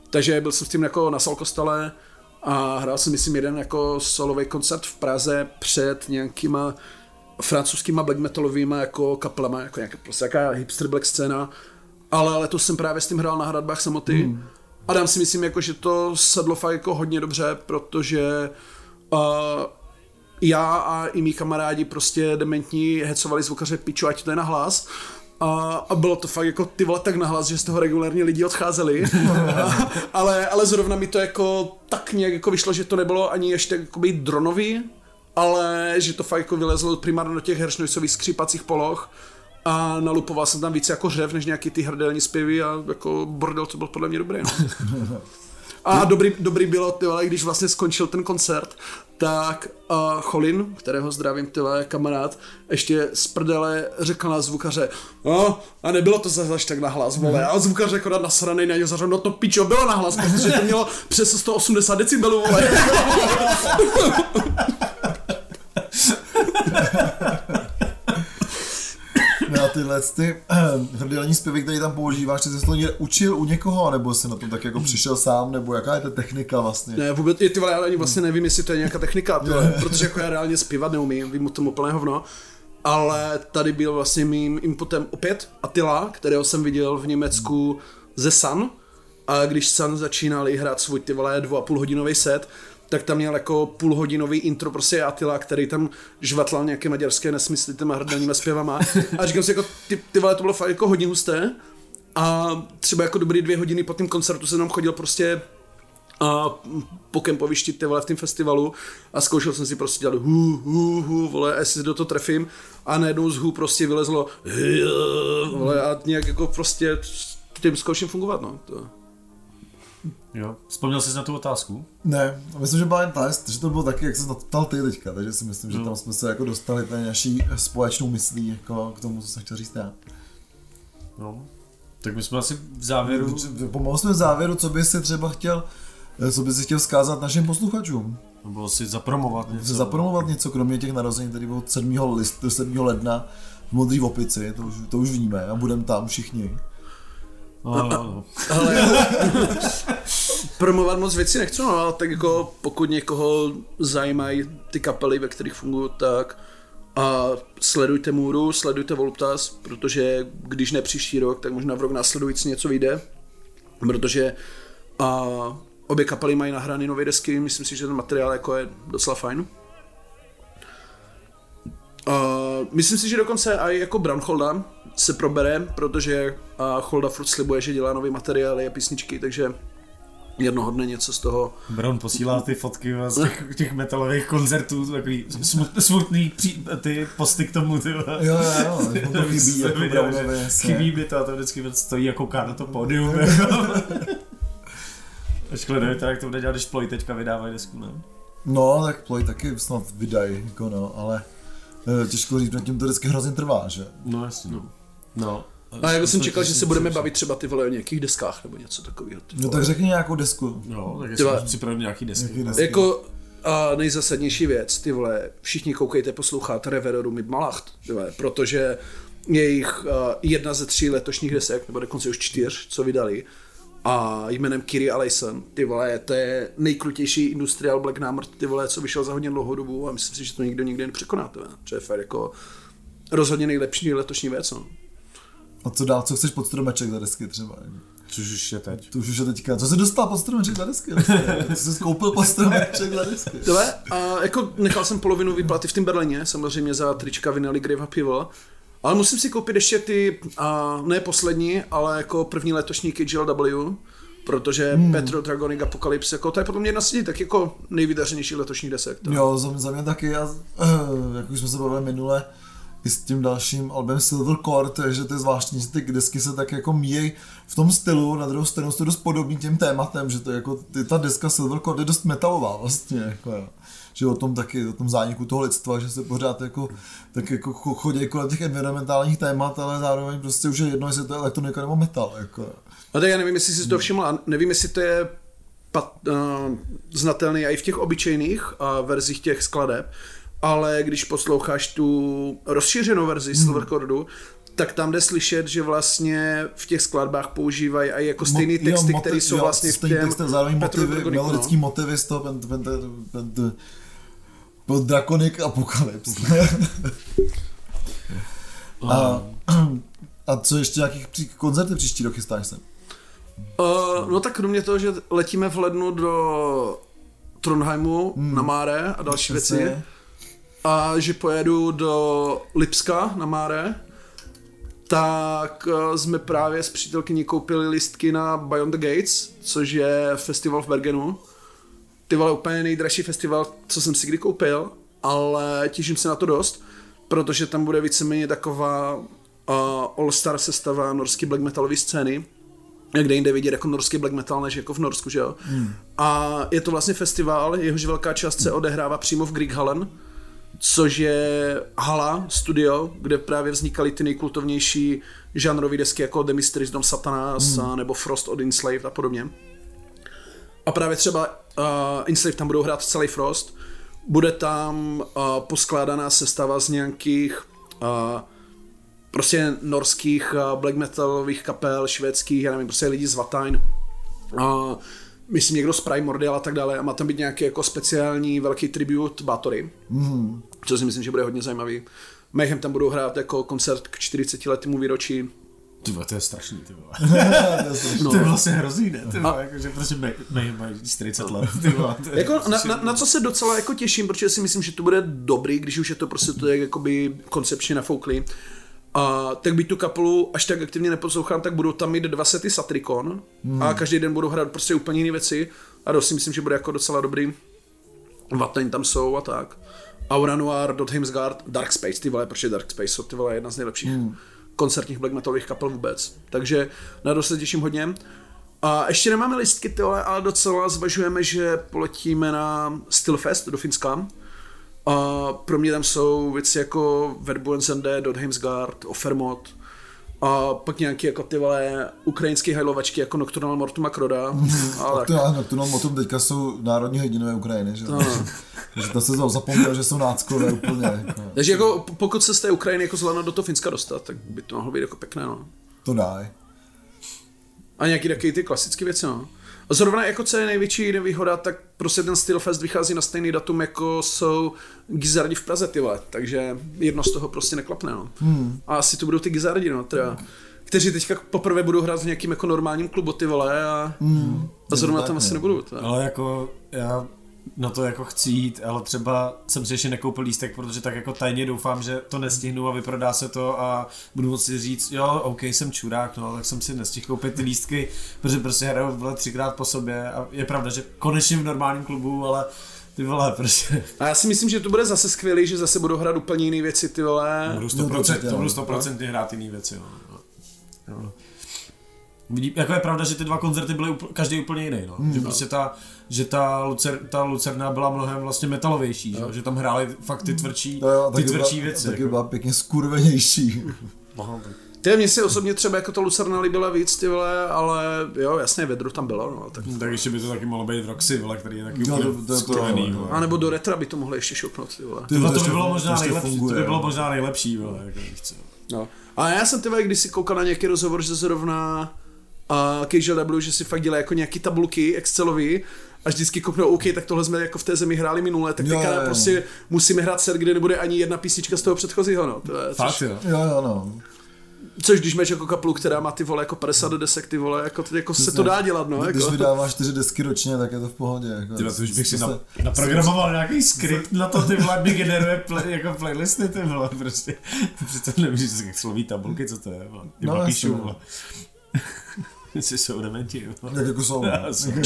Takže byl jsem s tím jako na Salkostele a hrál jsem, myslím, jeden jako solový koncert v Praze před nějakýma francouzskýma black metalovými jako kaplama, jako nějaká prostě jaká hipster black scéna. Ale letos jsem právě s tím hrál na hradbách samoty. Hmm. A dám si myslím, jako, že to sedlo fakt jako hodně dobře, protože uh, já a i mý kamarádi prostě dementní hecovali zvukaře piču, ať to je na hlas. A, a bylo to fakt jako ty vole tak nahlas, že z toho regulárně lidi odcházeli. a, ale, ale zrovna mi to jako tak nějak jako vyšlo, že to nebylo ani ještě jakoby dronový, ale že to fakt jako vylezlo primárně do těch heršnojsových skřípacích poloh a nalupoval jsem tam více jako řev, než nějaký ty hrdelní zpěvy a jako bordel to byl podle mě dobrý. No. A dobrý, dobrý bylo, ty vole, když vlastně skončil ten koncert, tak uh, Cholin, kterého zdravím, ty vole, kamarád, ještě z prdele řekl na zvukaře, no, a nebylo to zase tak nahlas, vole, a zvukař jako nasranej na něj zařel, no to pičo, bylo nahlas, protože to mělo přes 180 decibelů, vole. Tyhle ty hrdelní zpěvy, které tam používáš, ty jsi to někde učil u někoho, nebo jsi na to tak jako přišel sám, nebo jaká je ta technika vlastně? Ne, vůbec, je, ty vole, já ani vlastně nevím, jestli to je nějaká technika, ty vole, protože jako já reálně zpívat neumím, vím o tom úplné hovno. Ale tady byl vlastně mým inputem opět Attila, kterého jsem viděl v Německu ze Sun. A když Sun začínali hrát svůj ty vole dvou a půl hodinový set, tak tam měl jako půlhodinový intro prostě Attila, který tam žvatlal nějaké maďarské nesmysly těma hrdelníma zpěvama. A říkám si jako, ty, ty vole, to bylo fakt jako hodně husté. A třeba jako dobrý dvě hodiny po tom koncertu jsem tam chodil prostě a po kempovišti ty vole v tom festivalu a zkoušel jsem si prostě dělat hu, hu, hu, vole, a jestli do toho trefím a najednou z hu prostě vylezlo vole, a nějak jako prostě tím zkouším fungovat, no. To. Jo. Vzpomněl jsi na tu otázku? Ne, myslím, že byla jen test, že to bylo taky, jak se ptal ty teďka, takže si myslím, že tam jsme se jako dostali té naší společnou myslí jako k tomu, co jsem chtěl říct já. No. Tak my jsme asi v závěru... Pomalu jsme v závěru, co bys si třeba chtěl, eh, co bys si chtěl vzkázat našim posluchačům. Nebo si zapromovat něco. Zapromovat něco, kromě těch narození, který bylo 7. List, 7. ledna v Modrý opici, to už, to už víme a budeme tam všichni. Ale promovat moc věcí nechci, no, ale tak jako pokud někoho zajímají ty kapely, ve kterých fungují, tak a sledujte Můru, sledujte Voluptas, protože když ne příští rok, tak možná v rok následující něco vyjde, protože a obě kapely mají nahrány nové desky, myslím si, že ten materiál jako je docela fajn. Uh, myslím si, že dokonce i jako Brownholda se probere, protože uh, Holda furt slibuje, že dělá nový materiály a písničky, takže jednoho dne něco z toho. Brown posílá ty fotky z těch, těch metalových koncertů, takový smut, smutný pří, ty posty k tomu, ty. Jo, jo, jo, to to chybí jako Brownovi. Chybí mi to a to vždycky stojí jako kouká na to pódium. Ačkoliv nevím, jak to bude dělat, když Ploy teďka vydávají desku, ne? No, tak Ploy taky snad vydají, jako no, ale eh, těžko říct, nad tím to vždycky hrozně trvá, že? No jasně, no. No. A jako jsem čekal, že se budeme bavit třeba ty vole o nějakých deskách nebo něco takového. No tak řekni nějakou desku. No, tak jestli připravit nějaký desky. Nějaký desky. Jako a nejzásadnější věc, ty vole, všichni koukejte, posloucháte Reveroru Mid Malacht, ty vole, protože jejich uh, jedna ze tří letošních desek, nebo dokonce už čtyř, co vydali, a jménem Kiri Alison, ty vole, to je nejkrutější industrial black number, ty vole, co vyšel za hodně dlouhou dobu a myslím si, že to nikdo nikdy nepřekoná, že je fakt jako rozhodně nejlepší letošní věc, no. A co dál, co chceš pod stromeček za desky třeba? Což už je teď. To už je teďka. Co jsi dostal pod stromeček za desky? Co jsi koupil pod stromeček za desky? Tohle, a jako nechal jsem polovinu výplaty v Timberlane, samozřejmě za trička Vinely Grave a pivo. Ale musím si koupit ještě ty, a ne poslední, ale jako první letošní KGLW, protože hmm. Petro Dragonic Apocalypse, jako to je podle mě těch tak jako nejvydařenější letošních desek. To. Jo, za, za mě taky, já, eh, jak už jsme se bavili minule, i s tím dalším albem Silver Cord, že to je zvláštní, že ty desky se tak jako míjejí v tom stylu, na druhou stranu jsou dost podobný těm tématem, že to je jako, ty, ta deska Silver Cord je dost metalová vlastně, jako jo. Že o tom taky, o tom zániku toho lidstva, že se pořád jako, tak jako cho- chodí kolem těch environmentálních témat, ale zároveň prostě už je jedno, jestli to je elektronika nebo metal, jako. A tak já nevím, jestli jsi si to všiml, a nevím, jestli to je pat, uh, znatelný i v těch obyčejných uh, verzích těch skladeb, ale když posloucháš tu rozšířenou verzi hmm. Silvercordu, tak tam jde slyšet, že vlastně v těch skladbách používají i jako stejný Mo- jo, texty, motiv- které jsou jo, vlastně v stejný těm textem, zároveň motivy, Dragonicu, no. melodický motivy z toho pod Draconic Apocalypse. a, a co ještě nějakých pří, koncerty příští rok chystáš se? Uh, no tak kromě toho, že letíme v lednu do Trondheimu hmm. na Máre a další Přesně. věci a že pojedu do Lipska na Máre, tak eh, jsme právě s přítelkyní koupili listky na Beyond the Gates, což je festival v Bergenu. Ty vole, úplně nejdražší festival, co jsem si kdy koupil, ale těším se na to dost, protože tam bude víceméně taková uh, all-star sestava norské black metalové scény, kde jinde vidět jako norský black metal, než jako v Norsku, že jo. Hmm. A je to vlastně festival, jehož velká část se odehrává přímo v Grieghallen, což je hala, studio, kde právě vznikaly ty nejkultovnější žánrové desky jako The Mysteries Dom Satanas hmm. nebo Frost od Enslaved a podobně. A právě třeba uh, Enslaved tam budou hrát celý Frost, bude tam uh, poskládaná sestava z nějakých uh, prostě norských uh, black metalových kapel, švédských, já nevím, prostě lidi z Vatain. Uh, myslím někdo z Primordial a tak dále a má tam být nějaký jako speciální velký tribut Batory, mm. co si myslím, že bude hodně zajímavý. Mayhem tam budou hrát jako koncert k 40 letému výročí. Ty to je strašný, ty vole. No. To je vlastně hrozný, ne? Ty vole, jako, že prostě mej, mej, mají 40 let, ty vole. to je Jako na, na, na, co se docela jako těším, protože si myslím, že to bude dobrý, když už je to prostě to jak jakoby koncepčně nafouklý. A tak být tu kapelu až tak aktivně neposlouchám, tak budou tam mít dva sety Satricon hmm. a každý den budou hrát prostě úplně jiné věci a to si myslím, že bude jako docela dobrý. Vatain tam jsou a tak. Aura Noir, Dot Heimsgard, Dark Space, ty vole, protože Dark Space jsou ty vole jedna z nejlepších hmm. Koncertních black metalových kapel vůbec. Takže na to se těším hodně. A ještě nemáme listky, ty vole, ale docela zvažujeme, že poletíme na Stillfest do Finska. A pro mě tam jsou věci jako Verbu NSND, Dot Heimsgard, Offermod, a pak nějaký jako ty vole ukrajinské hajlovačky jako Nocturnal Mortum a Kroda. ale To o tom teďka jsou národní hrdinové Ukrajiny, že? No. Takže to se zapomněl, že jsou náckové úplně. Jako. Takže jako pokud se z té Ukrajiny jako zvládne do toho Finska dostat, tak by to mohlo být jako pěkné, no. To daj. A nějaký taky ty klasické věci, no. A zrovna jako co je největší nevýhoda, tak prostě ten Stillfest vychází na stejný datum, jako jsou Gizardi v Praze, ty vole. Takže jedno z toho prostě neklapne, no. Hmm. A asi to budou ty Gizardi, no, teda. Kteří teďka poprvé budou hrát v nějakým jako normálním klubu, ty vole, a, hmm. a zrovna tak, tam asi nebudou. Teda. Ale jako já na to jako chci jít, ale třeba jsem si ještě nekoupil lístek, protože tak jako tajně doufám, že to nestihnu a vyprodá se to a budu moci říct, jo, OK, jsem čurák, no, tak jsem si nestihl koupit ty lístky, protože prostě hraju vole třikrát po sobě a je pravda, že konečně v normálním klubu, ale ty vole, prostě A já si myslím, že to bude zase skvělý, že zase budou hrát úplně jiné věci, ty vole. budu No, 100%, určitě, to budu no. 100% hrát jiný věci, no. no. no. Vidí, jako je pravda, že ty dva koncerty byly úpl, každý úplně jiný, no. Hmm. že prostě ta, že ta, Lucer, ta Lucerna byla mnohem vlastně metalovější, že, že tam hráli fakt ty tvrdší, To jo, a ty taky tvrdší byla, věci. Taky jako. byla pěkně skurvenější. Ty, mně si osobně třeba jako ta Lucerna líbila víc, ty vole, ale jo, jasně, vedro tam bylo, no, tak. Tak ještě by to taky mohlo být Roxy, vole, který je taky No, úplně to- to to, no. A nebo do retra by to mohli ještě šoknout, ty vole. Ty No, vole, to by bylo možná ještě nejlepší, to funguje, by bylo no. možná nejlepší, vole, jako co. No. A já jsem ty vole, když si koukal na nějaký rozhovor, že zrovna a Casual W, že si fakt dělají jako nějaký tabulky Excelový, až vždycky kouknou, OK, tak tohle jsme jako v té zemi hráli minule, tak teďka jo, jo. prostě musíme hrát set, kde nebude ani jedna písnička z toho předchozího, no. To je, Fakt což, jo. Jo, jo, no. což, když máš jako kapelu, která má ty vole jako 50 desek, ty vole, jako, jako se to dá dělat, no. Když Jako. vydáváš čtyři desky ročně, tak je to v pohodě. Jako, Tyhle, to už bych si to na, naprogramoval nějaký skript na to, ty vole, mi generuje play, jako playlisty, ty vole, prostě. To přece nemůžeš jak sloví tabulky, co to je, vole. No, No, píšu, no. vole. Jestli jsou dementi, vole. Jak jako jsou.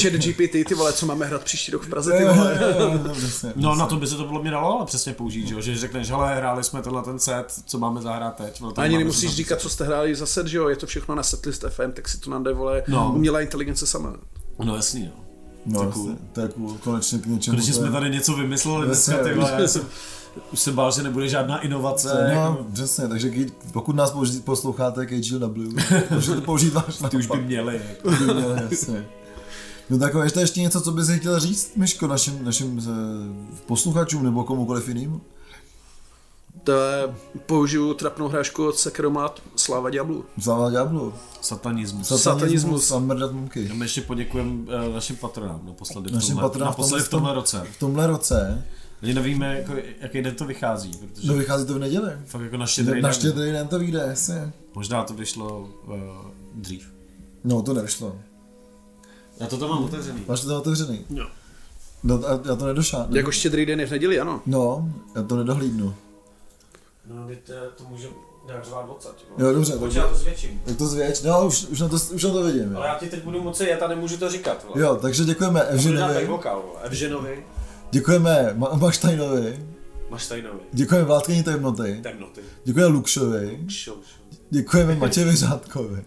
Chat GPT, ty vole, co máme hrát příští rok v Praze, ty Jo, jo, vole. jo, jo, jo. No na to by se to podle mě dalo ale přesně použít, že, jo? že řekneš, hele, hráli jsme tenhle ten set, co máme zahrát teď. vole, Ani nemusíš říkat, co jste hráli za set, že jo, je to všechno na setlist FM, tak si to nade, vole, No. umělá inteligence sama. No jasný, no. No, To je jasně, cool. to je cool. Konečně k něčemu. Konečně jsme tady něco vymysleli dneska, ty vole, já jsem, už se bál, že nebude žádná inovace. No, jako, přesně, takže pokud nás použi- posloucháte KGLW, můžete použít váš ty už by měli. Jako. By měli, jasně. No tak ještě ještě něco, co bys chtěl říct, Myško, našim, našim eh, posluchačům nebo komukoliv jiným? To je, použiju trapnou hrášku od Sekromat Sláva Diablu. Sláva ďáblu. Satanismus. Satanismus. A mrdat mumky. A my ještě poděkujeme uh, našim patronám naposledy v Našim tomhle, patronám v tomhle- v tomhle roce. V tomhle roce, Ani nevíme, jako, jaký den to vychází, protože no vychází to v neděli. fakt jako na štědrý Na den. štědrý den to vyjde, jasně. Možná to vyšlo uh, dřív. No, to nevyšlo. Já to tam mám otevřený. Máš to otevřený? Jo. No, a já to nedošáhnu. Jako štědrý den je v neděli, ano. No, já to nedohlídnu. No, to, to může nějak řvát odsaď. Jo, dobře, tak, to zvětším. tak to zvěď. No, už, už, na to, už na to vidím. Jo. já ti teď budu moci jet a nemůžu to říkat. Vole. Jo, takže děkujeme Evženovi, vokál, vole. Evženovi, děkujeme Ma- Maštajnovi, Maštajnovi, děkujeme Vládkyni temnoty, temnoty, děkujeme Lukšovi, šou, děkujeme Matějovi Řádkovi,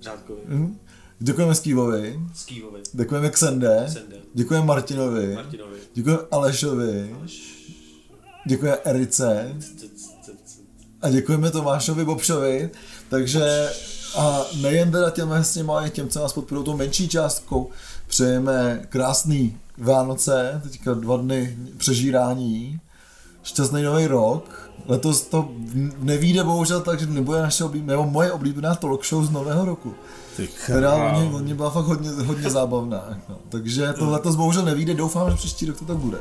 řádkovi, hm? děkujeme Skývovi, Skývovi, děkujeme Xende, Sende, děkujeme Martinovi, Martinovi, děkujeme Alešovi, děkujeme Erice. A děkujeme Tomášovi Bobšovi, takže a nejen teda těm s těma, ale těm, co nás podporují tou menší částkou, přejeme krásný Vánoce, teďka dva dny přežírání, šťastný nový rok, letos to nevíde bohužel tak, že nebude naše oblíbená, nebo moje oblíbená talk show z nového roku. Která hodně, hodně byla fakt hodně, hodně zábavná. No. Takže to letos bohužel nevíde, doufám, že příští rok to tak bude.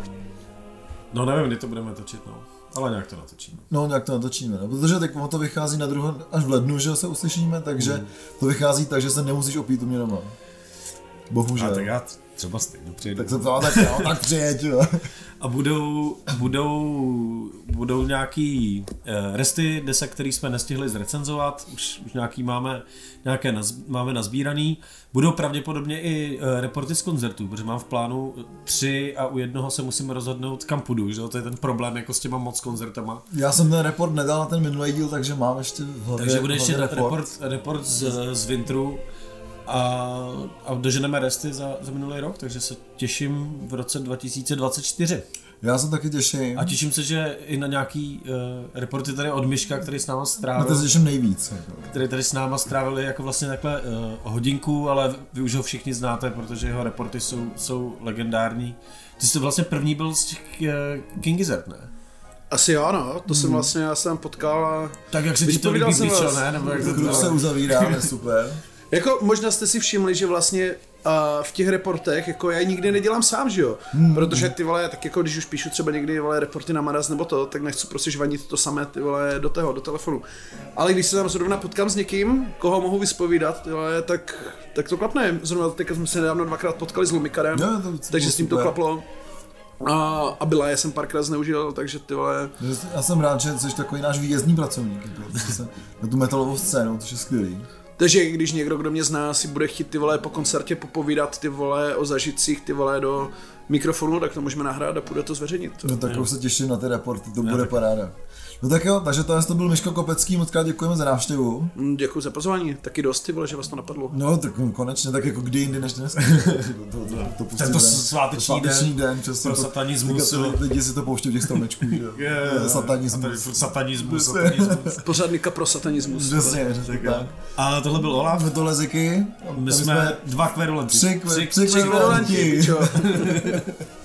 No nevím, kdy to budeme točit, no. Ale nějak to natočíme. No, nějak to natočíme, no. protože teď to vychází na druhou, až v lednu, že se uslyšíme, takže Hmm. to vychází tak, že se nemusíš opít u mě doma. Bohužel. A tak já třeba stejně přijedu. tak se to tak, no, tak přijeď, jo. A budou, budou, budou nějaký uh, resty desek, který jsme nestihli zrecenzovat, už, už nějaký máme, nějaké naz, máme nazbíraný. Budou pravděpodobně i uh, reporty z koncertů, protože mám v plánu tři a u jednoho se musím rozhodnout, kam půjdu, že jo? to je ten problém jako s těma moc koncertama. Já jsem ten report nedal na ten minulý díl, takže mám ještě v hlavě, Takže bude ještě hlavě report, report z, z Vintru a, a doženeme resty za, za minulý rok, takže se těším v roce 2024. Já se taky těším. A těším se, že i na nějaký uh, reporty tady od Myška, který s náma Na to se strávil, těším nejvíc. Jako. který tady s náma strávili jako vlastně takhle uh, hodinku, ale vy už ho všichni znáte, protože jeho reporty jsou, jsou legendární. Ty jsi vlastně první byl z těch uh, King Gizzard, ne? Asi jo, no, to jsem vlastně, já jsem potkal a... Tak jak se ti to líbí, jsem vás. ne? Nebo jak to Kruh se uzavírá, super. Jako možná jste si všimli, že vlastně a v těch reportech, jako já nikdy nedělám sám, že jo? Hmm. Protože ty vole, tak jako když už píšu třeba někdy vole reporty na Maraz nebo to, tak nechci prostě žvanit to samé ty vole do toho, do telefonu. Ale když se tam zrovna potkám s někým, koho mohu vyspovídat, ty vole, tak, tak to klapne. Zrovna teďka jsme se nedávno dvakrát potkali s Lumikarem, Jo, to- to takže s tím to klaplo. A, a byla já jsem párkrát zneužil, takže ty vole, Já jsem rád, že jsi takový náš výjezdní pracovník. Jako, se- na tu metalovou scénu, což je skvělý. Takže když někdo, kdo mě zná, si bude chtít ty vole po koncertě popovídat ty vole o zažitcích, ty vole do, mikrofonu, tak to můžeme nahrát a půjde to zveřejnit. No tak už se těším na ty reporty, to bude paráda. No tak jo, takže to, to byl Miško Kopecký, moc krát děkujeme za návštěvu. Mm, Děkuji za pozvání, taky dost, ty vole, že vás to napadlo. No tak konečně, tak jako kdy jindy než dnes. to, to, to, to Tento ven. sváteční sváteční den den, přesně. pro to- satanismus, to- Lidi si to pouštějí v těch stromečků, že To je Satanismus. Satanismus, satanismus. Pro satanismus. Přesně, tak. A tohle byl Olaf. Jsme tohle Ziky. My jsme dva kverulenti. tři, kve- tři.